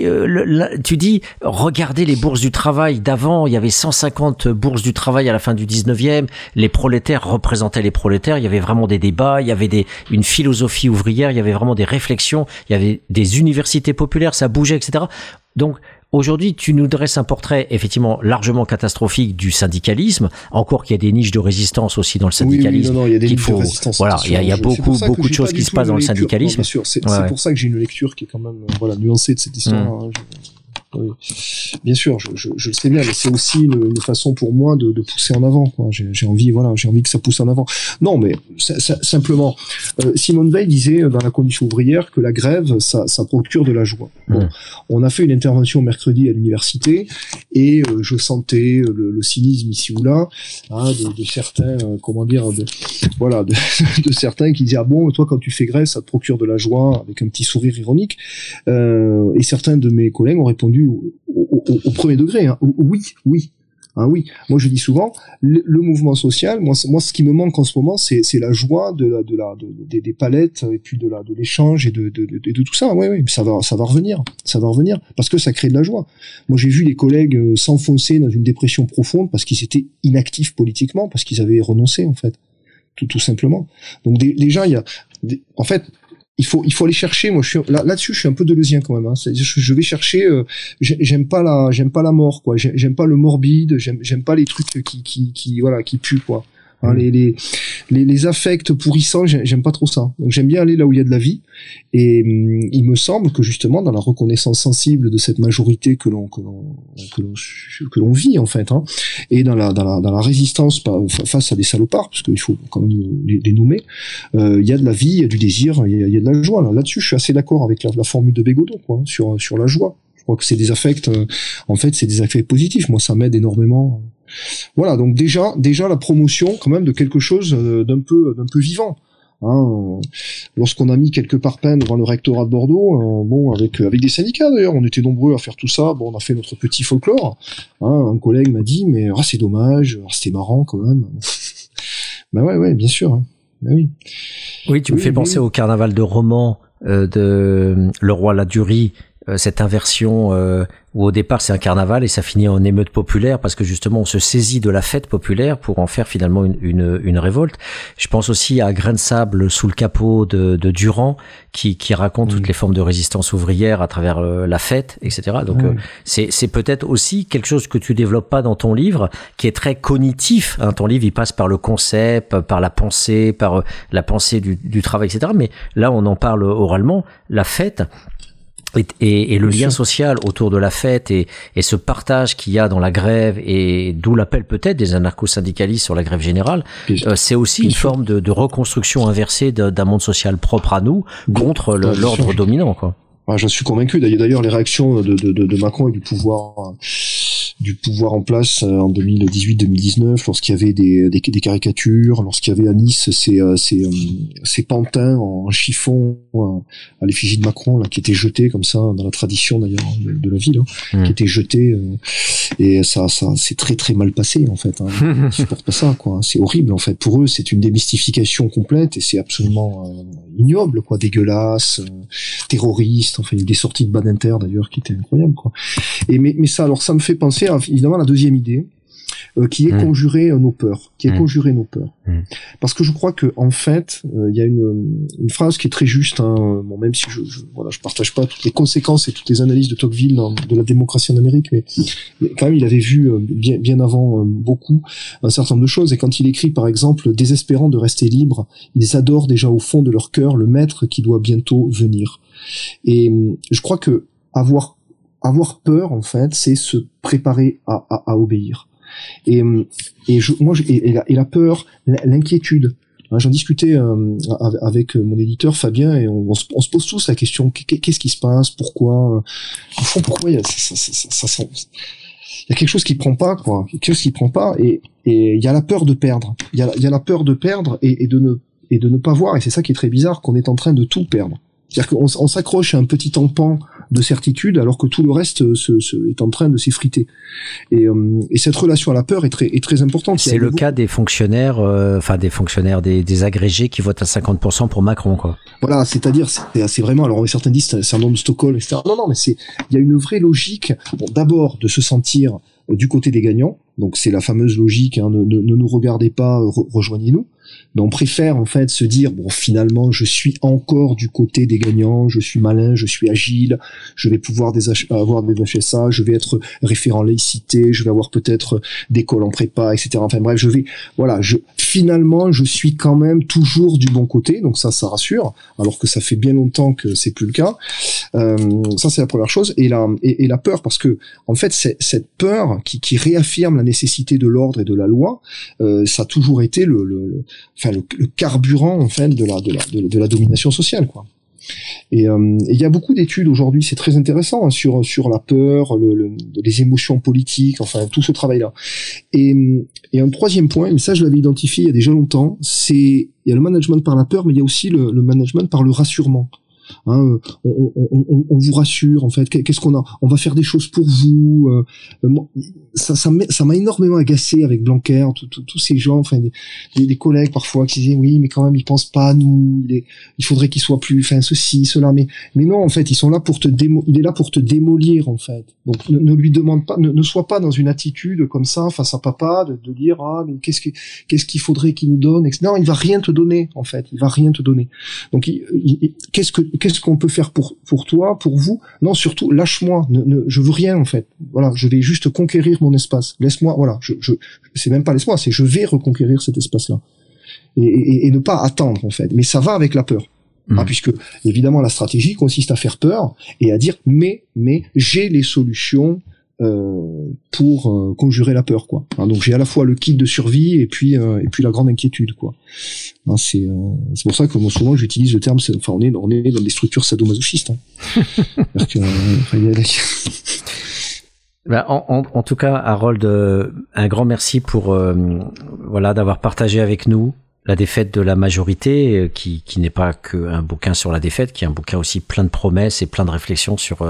euh, tu dis, regardez les bourses du travail d'avant. Il y avait 150 bourses du travail à la fin du 19e. Les prolétaires représentaient les prolétaires. Il y avait vraiment des débats. Il y avait des, une philosophie ouvrière. Il y avait vraiment des réflexions. Il y avait des universités populaires. Ça bougeait, etc. Donc, Aujourd'hui, tu nous dresses un portrait effectivement largement catastrophique du syndicalisme. Encore qu'il y a des niches de résistance aussi dans le syndicalisme. Oui, non, non, il y a des niches de résistance. Voilà, il y a, beaucoup, beaucoup de choses qui se passent dans le syndicalisme. c'est pour ça que j'ai une lecture qui est quand même voilà nuancée de cette histoire. Mmh. Hein. Bien sûr, je, je, je, le sais bien, mais c'est aussi une, une, façon pour moi de, de pousser en avant. J'ai envie, voilà, j'ai envie que ça pousse en avant. Non, mais simplement, euh, Simone Veil disait dans la condition ouvrière que la grève, ça, ça procure de la joie. Bon, on a fait une intervention mercredi à l'université et euh, je sentais le, le, cynisme ici ou là hein, de, de, certains, euh, comment dire, de, voilà, de, de, certains qui disaient ah bon, toi quand tu fais grève, ça te procure de la joie avec un petit sourire ironique. et certains de mes collègues ont répondu au, premier degré. Hein. Oui, oui. Ah oui, moi je dis souvent, le, mouvement social, moi, ce qui me manque en ce moment, c'est la joie de la, de la, des palettes et puis de l'échange et de, tout ça. Oui, oui, ça va, ça va revenir, ça va revenir parce que ça crée de la joie. Moi j'ai vu des collègues euh, s'enfoncer dans une dépression profonde parce qu'ils étaient inactifs politiquement, parce qu'ils avaient renoncé en fait, tout, simplement. Donc les gens, il y a, en fait, il faut il faut aller chercher moi je suis là là-dessus je suis un peu deleuzien quand même hein. je, vais chercher euh, j'aime pas la j'aime pas la mort quoi j'aime pas le morbide j'aime j'aime pas les trucs qui qui qui voilà qui puent quoi Hein, mm. les, les, les, les, affects pourrissants, j'aime pas trop ça. Donc j'aime bien aller là où il y a de la vie. Et hum, il me semble que justement dans la reconnaissance sensible de cette majorité que l'on que l'on que l'on vit en fait, hein, et dans la, dans la dans la résistance face à des salopards, parce qu'il faut quand même les, nommer, euh, il y a de la vie, il y a du désir, il y a, de la joie. Là là-dessus, je suis assez d'accord avec la, la, formule de Bégodeau quoi, sur sur la joie. Je crois que c'est des affects. Euh, en fait, c'est des affects positifs. Moi, ça m'aide énormément voilà, donc déjà, déjà la promotion quand même de quelque chose euh, d'un peu, d'un peu vivant. Hein, lorsqu'on a mis quelques parpaings devant le rectorat de Bordeaux, euh, bon, avec avec des syndicats d'ailleurs, on était nombreux à faire tout ça. Bon, on a fait notre petit folklore. Hein, un collègue m'a dit, mais ah, c'est dommage, ah, c'était marrant quand même. bah ouais, ouais, bien sûr. Hein. Bah oui. Oui, tu me fais penser au carnaval de roman euh, de Le Roi Ladurie, cette inversion où au départ c'est un carnaval et ça finit en émeute populaire parce que justement on se saisit de la fête populaire pour en faire finalement une, une, une révolte. Je pense aussi à Grain de sable sous le capot de, de Durand qui, qui raconte toutes les formes de résistance ouvrière à travers euh, la fête, etc. Donc euh, c'est, c'est peut-être aussi quelque chose que tu développes pas dans ton livre, qui est très cognitif. Hein. Ton livre il passe par le concept, par la pensée, par euh, la pensée du, du travail, etc. Mais là on en parle oralement. La fête, et, et, le lien social autour de la fête et, et ce partage qu'il y a dans la grève et d'où l'appel peut-être des anarcho-syndicalistes sur la grève générale, euh, c'est aussi une forme de, de, reconstruction inversée d'un monde social propre à nous contre l'ordre dominant. Quoi. Ah, J'en suis convaincu. D'ailleurs, les réactions de, de, de, Macron et du pouvoir du pouvoir en place euh, en 2018-2019, lorsqu'il y avait des, des, des caricatures, lorsqu'il y avait à Nice ces, euh, ces, euh, ces pantins en chiffon à l'effigie de Macron là, qui étaient jetés comme ça dans la tradition d'ailleurs de, la ville, hein, mmh. qui étaient jetés et ça, ça c'est très très mal passé en fait. Hein. Ils supportent pas ça quoi. C'est horrible en fait. Pour eux, c'est une démystification complète et c'est absolument ignoble quoi, dégueulasse, terroriste. Enfin, il y a des sorties de Badinter d'ailleurs qui étaient incroyables quoi. Et mais, mais ça, alors ça me fait penser évidemment la deuxième idée, euh, qui est mmh. conjurer nos peurs, qui est mmh. conjurer nos peurs. Mmh. Parce que je crois que en fait, euh, il y a une, une, phrase qui est très juste. Hein, bon, même si je, je, voilà, je partage pas toutes les conséquences et toutes les analyses de Tocqueville de la démocratie en Amérique, mais, quand même, il avait vu euh, bien, bien avant beaucoup un certain nombre de choses. Et quand il écrit, par exemple, désespérant de rester libre, ils adorent déjà au fond de leur cœur le maître qui doit bientôt venir. Et je crois que avoir avoir peur en fait, c'est se préparer à, à, à, obéir. Et, et je, moi, et, la, peur, l'inquiétude. Hein, j'en discutais euh, avec mon éditeur Fabien et on, se, pose tous la question qu'est-ce qui se passe, pourquoi, au fond, pourquoi il y a ça, ça, ça, il y a quelque chose qui prend pas quoi, quelque chose qui prend pas et et il y a la peur de perdre. Il y a, la peur de perdre et, et de ne et de ne pas voir et c'est ça qui est très bizarre qu'on est en train de tout perdre. C'est-à-dire qu'on on s'accroche à un petit tampon de certitude alors que tout le reste euh, se, se, est en train de s'effriter. Et, euh, et, cette relation à la peur est très, est très importante. C'est le cas des fonctionnaires, euh, enfin des fonctionnaires, des, des, agrégés qui votent à 50% pour Macron, quoi. Voilà, c'est-à-dire, c'est vraiment, alors certains disent c'est un nom de Stockholm, etc. Non, non, mais c'est, il y a une vraie logique, bon, d'abord de se sentir du côté des gagnants, donc c'est la fameuse logique, hein, ne, ne, ne, nous regardez pas, rejoignez-nous. Mais on préfère en fait se dire bon finalement je suis encore du côté des gagnants, je suis malin, je suis agile, je vais pouvoir avoir des HSA, je vais être référent laïcité, je vais avoir peut-être des cols en prépa, etc. Enfin bref, je vais voilà, je finalement je suis quand même toujours du bon côté, donc ça ça rassure, alors que ça fait bien longtemps que c'est plus le cas. Euh, ça c'est la première chose et la et, la peur parce que en fait cette peur qui, qui réaffirme la nécessité de l'ordre et de la loi, euh, ça a toujours été le, le enfin le, carburant en fait de la de la de, la domination sociale quoi. Et euh, il y a beaucoup d'études aujourd'hui, c'est très intéressant hein, sur sur la peur, le, les émotions politiques, enfin tout ce travail-là. Et, et un troisième point, et ça je l'avais identifié il y a déjà longtemps, c'est il y a le management par la peur, mais il y a aussi le management par le rassurement. Hein, on, on, on, vous rassure en fait. Qu'est-ce qu'on a? On va faire des choses pour vous. Euh, ça, ça m'a énormément agacé avec Blanquer, tous ces gens, enfin des, collègues parfois qui disaient oui, mais quand même ils pensent pas à nous. Il, faudrait qu'il soit plus, enfin ceci, cela. Mais mais non, en fait, ils sont là pour te il est là pour te démolir en fait. Donc ne, lui demande pas, ne, sois pas dans une attitude comme ça face à papa de, dire ah qu'est-ce qu'est-ce qu'il faudrait qu'il nous donne. Non, il va rien te donner en fait. Il va rien te donner. Donc qu'est-ce que qu'est-ce qu'on peut faire pour pour toi, pour vous? Non, surtout lâche-moi. Ne, ne, je veux rien en fait. Voilà, je vais juste conquérir mon espace. Laisse-moi. Voilà, je, je c'est même pas laisse-moi, c'est je vais reconquérir cet espace-là et, et, et, ne pas attendre en fait. Mais ça va avec la peur. Ah, mmh. puisque évidemment la stratégie consiste à faire peur et à dire mais mais j'ai les solutions euh, pour euh, conjurer la peur quoi. Hein, donc j'ai à la fois le kit de survie et puis euh, et puis la grande inquiétude quoi. Hein, c'est c'est pour ça que souvent j'utilise le terme enfin on est on est dans des structures sadomasochistes. Hein. Ben, en, en, tout cas, Harold, un grand merci pour voilà d'avoir partagé avec nous la défaite de la majorité, qui, qui n'est pas qu'un bouquin sur la défaite, qui est un bouquin aussi plein de promesses et plein de réflexions sur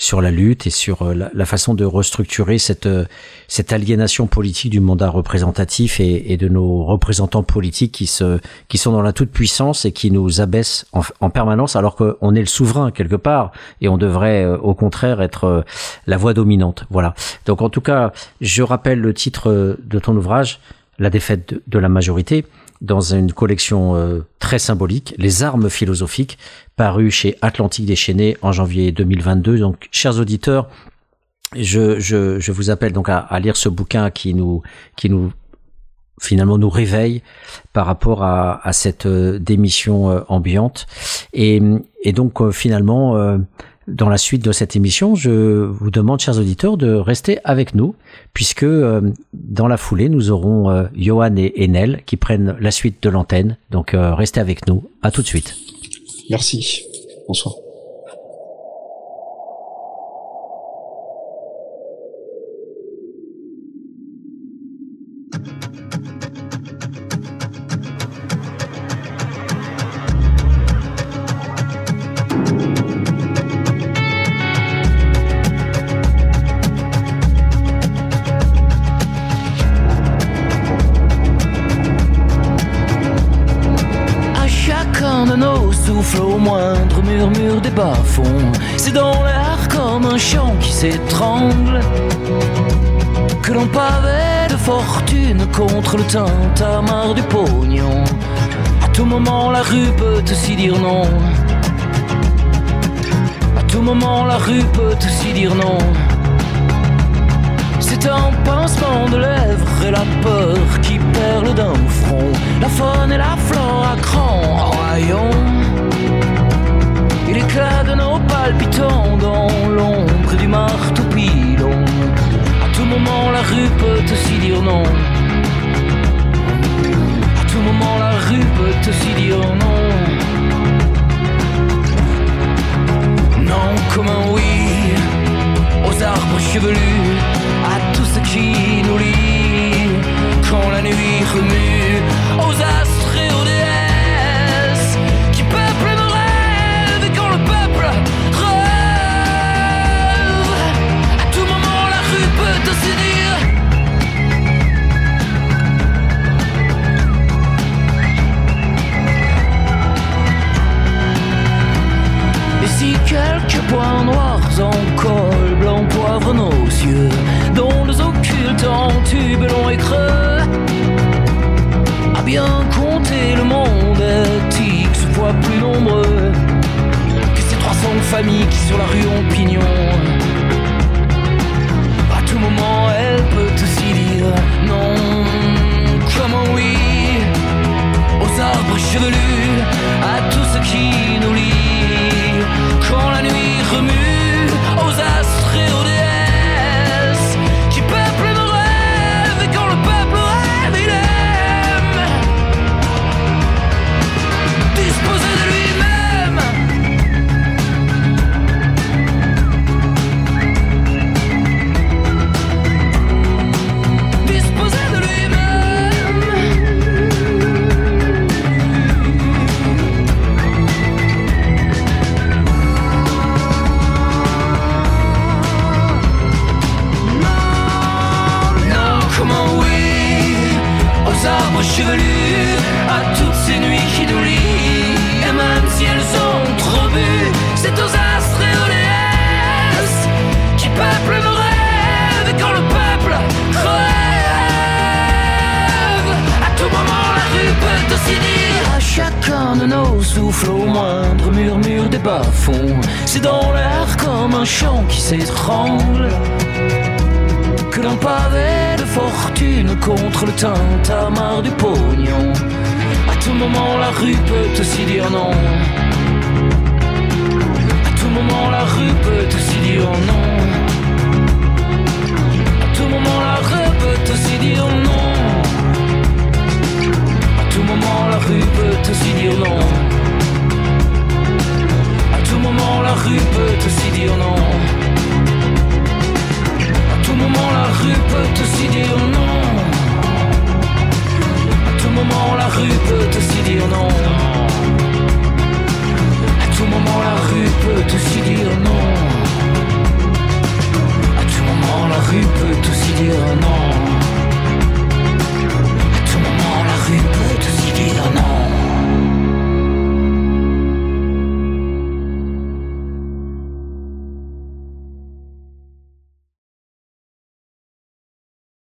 sur la lutte et sur euh, la, façon de restructurer cette, euh, cette aliénation politique du mandat représentatif et, de nos représentants politiques qui, se, qui sont dans la toute-puissance et qui nous abaissent en, en permanence alors qu'on est le souverain quelque part et on devrait euh, au contraire être la voix dominante. Voilà. Donc en tout cas, je rappelle le titre de ton ouvrage, La défaite de la majorité dans une collection euh, très symbolique, Les armes philosophiques, paru chez Atlantique déchaîné en janvier 2022. Donc, chers auditeurs, je, je, je vous appelle donc à, à, lire ce bouquin qui nous, qui nous finalement nous réveille par rapport à, à cette euh, démission euh, ambiante. Et, et donc finalement, dans la suite de cette émission, je vous demande, chers auditeurs, de rester avec nous, puisque euh, dans la foulée, nous aurons euh, Johan et Enel qui prennent la suite de l'antenne. Donc euh, restez avec nous. À tout de suite. Merci. Bonsoir. Que l'on pavait de fortune contre le tintamarre du pognon. À tout moment, la rue peut aussi dire non. À tout moment, la rue peut aussi dire non. C'est un pincement de lèvres et la peur qui perle d'un front. La faune et la flore à cran royaume et l'éclat de nos palpitants dans l'ombre du marteau pilon. À tout moment, la rue peut aussi dire non. À tout moment, la rue peut aussi dire non. Non comme un oui aux arbres chevelus, à tout ce qui nous lie.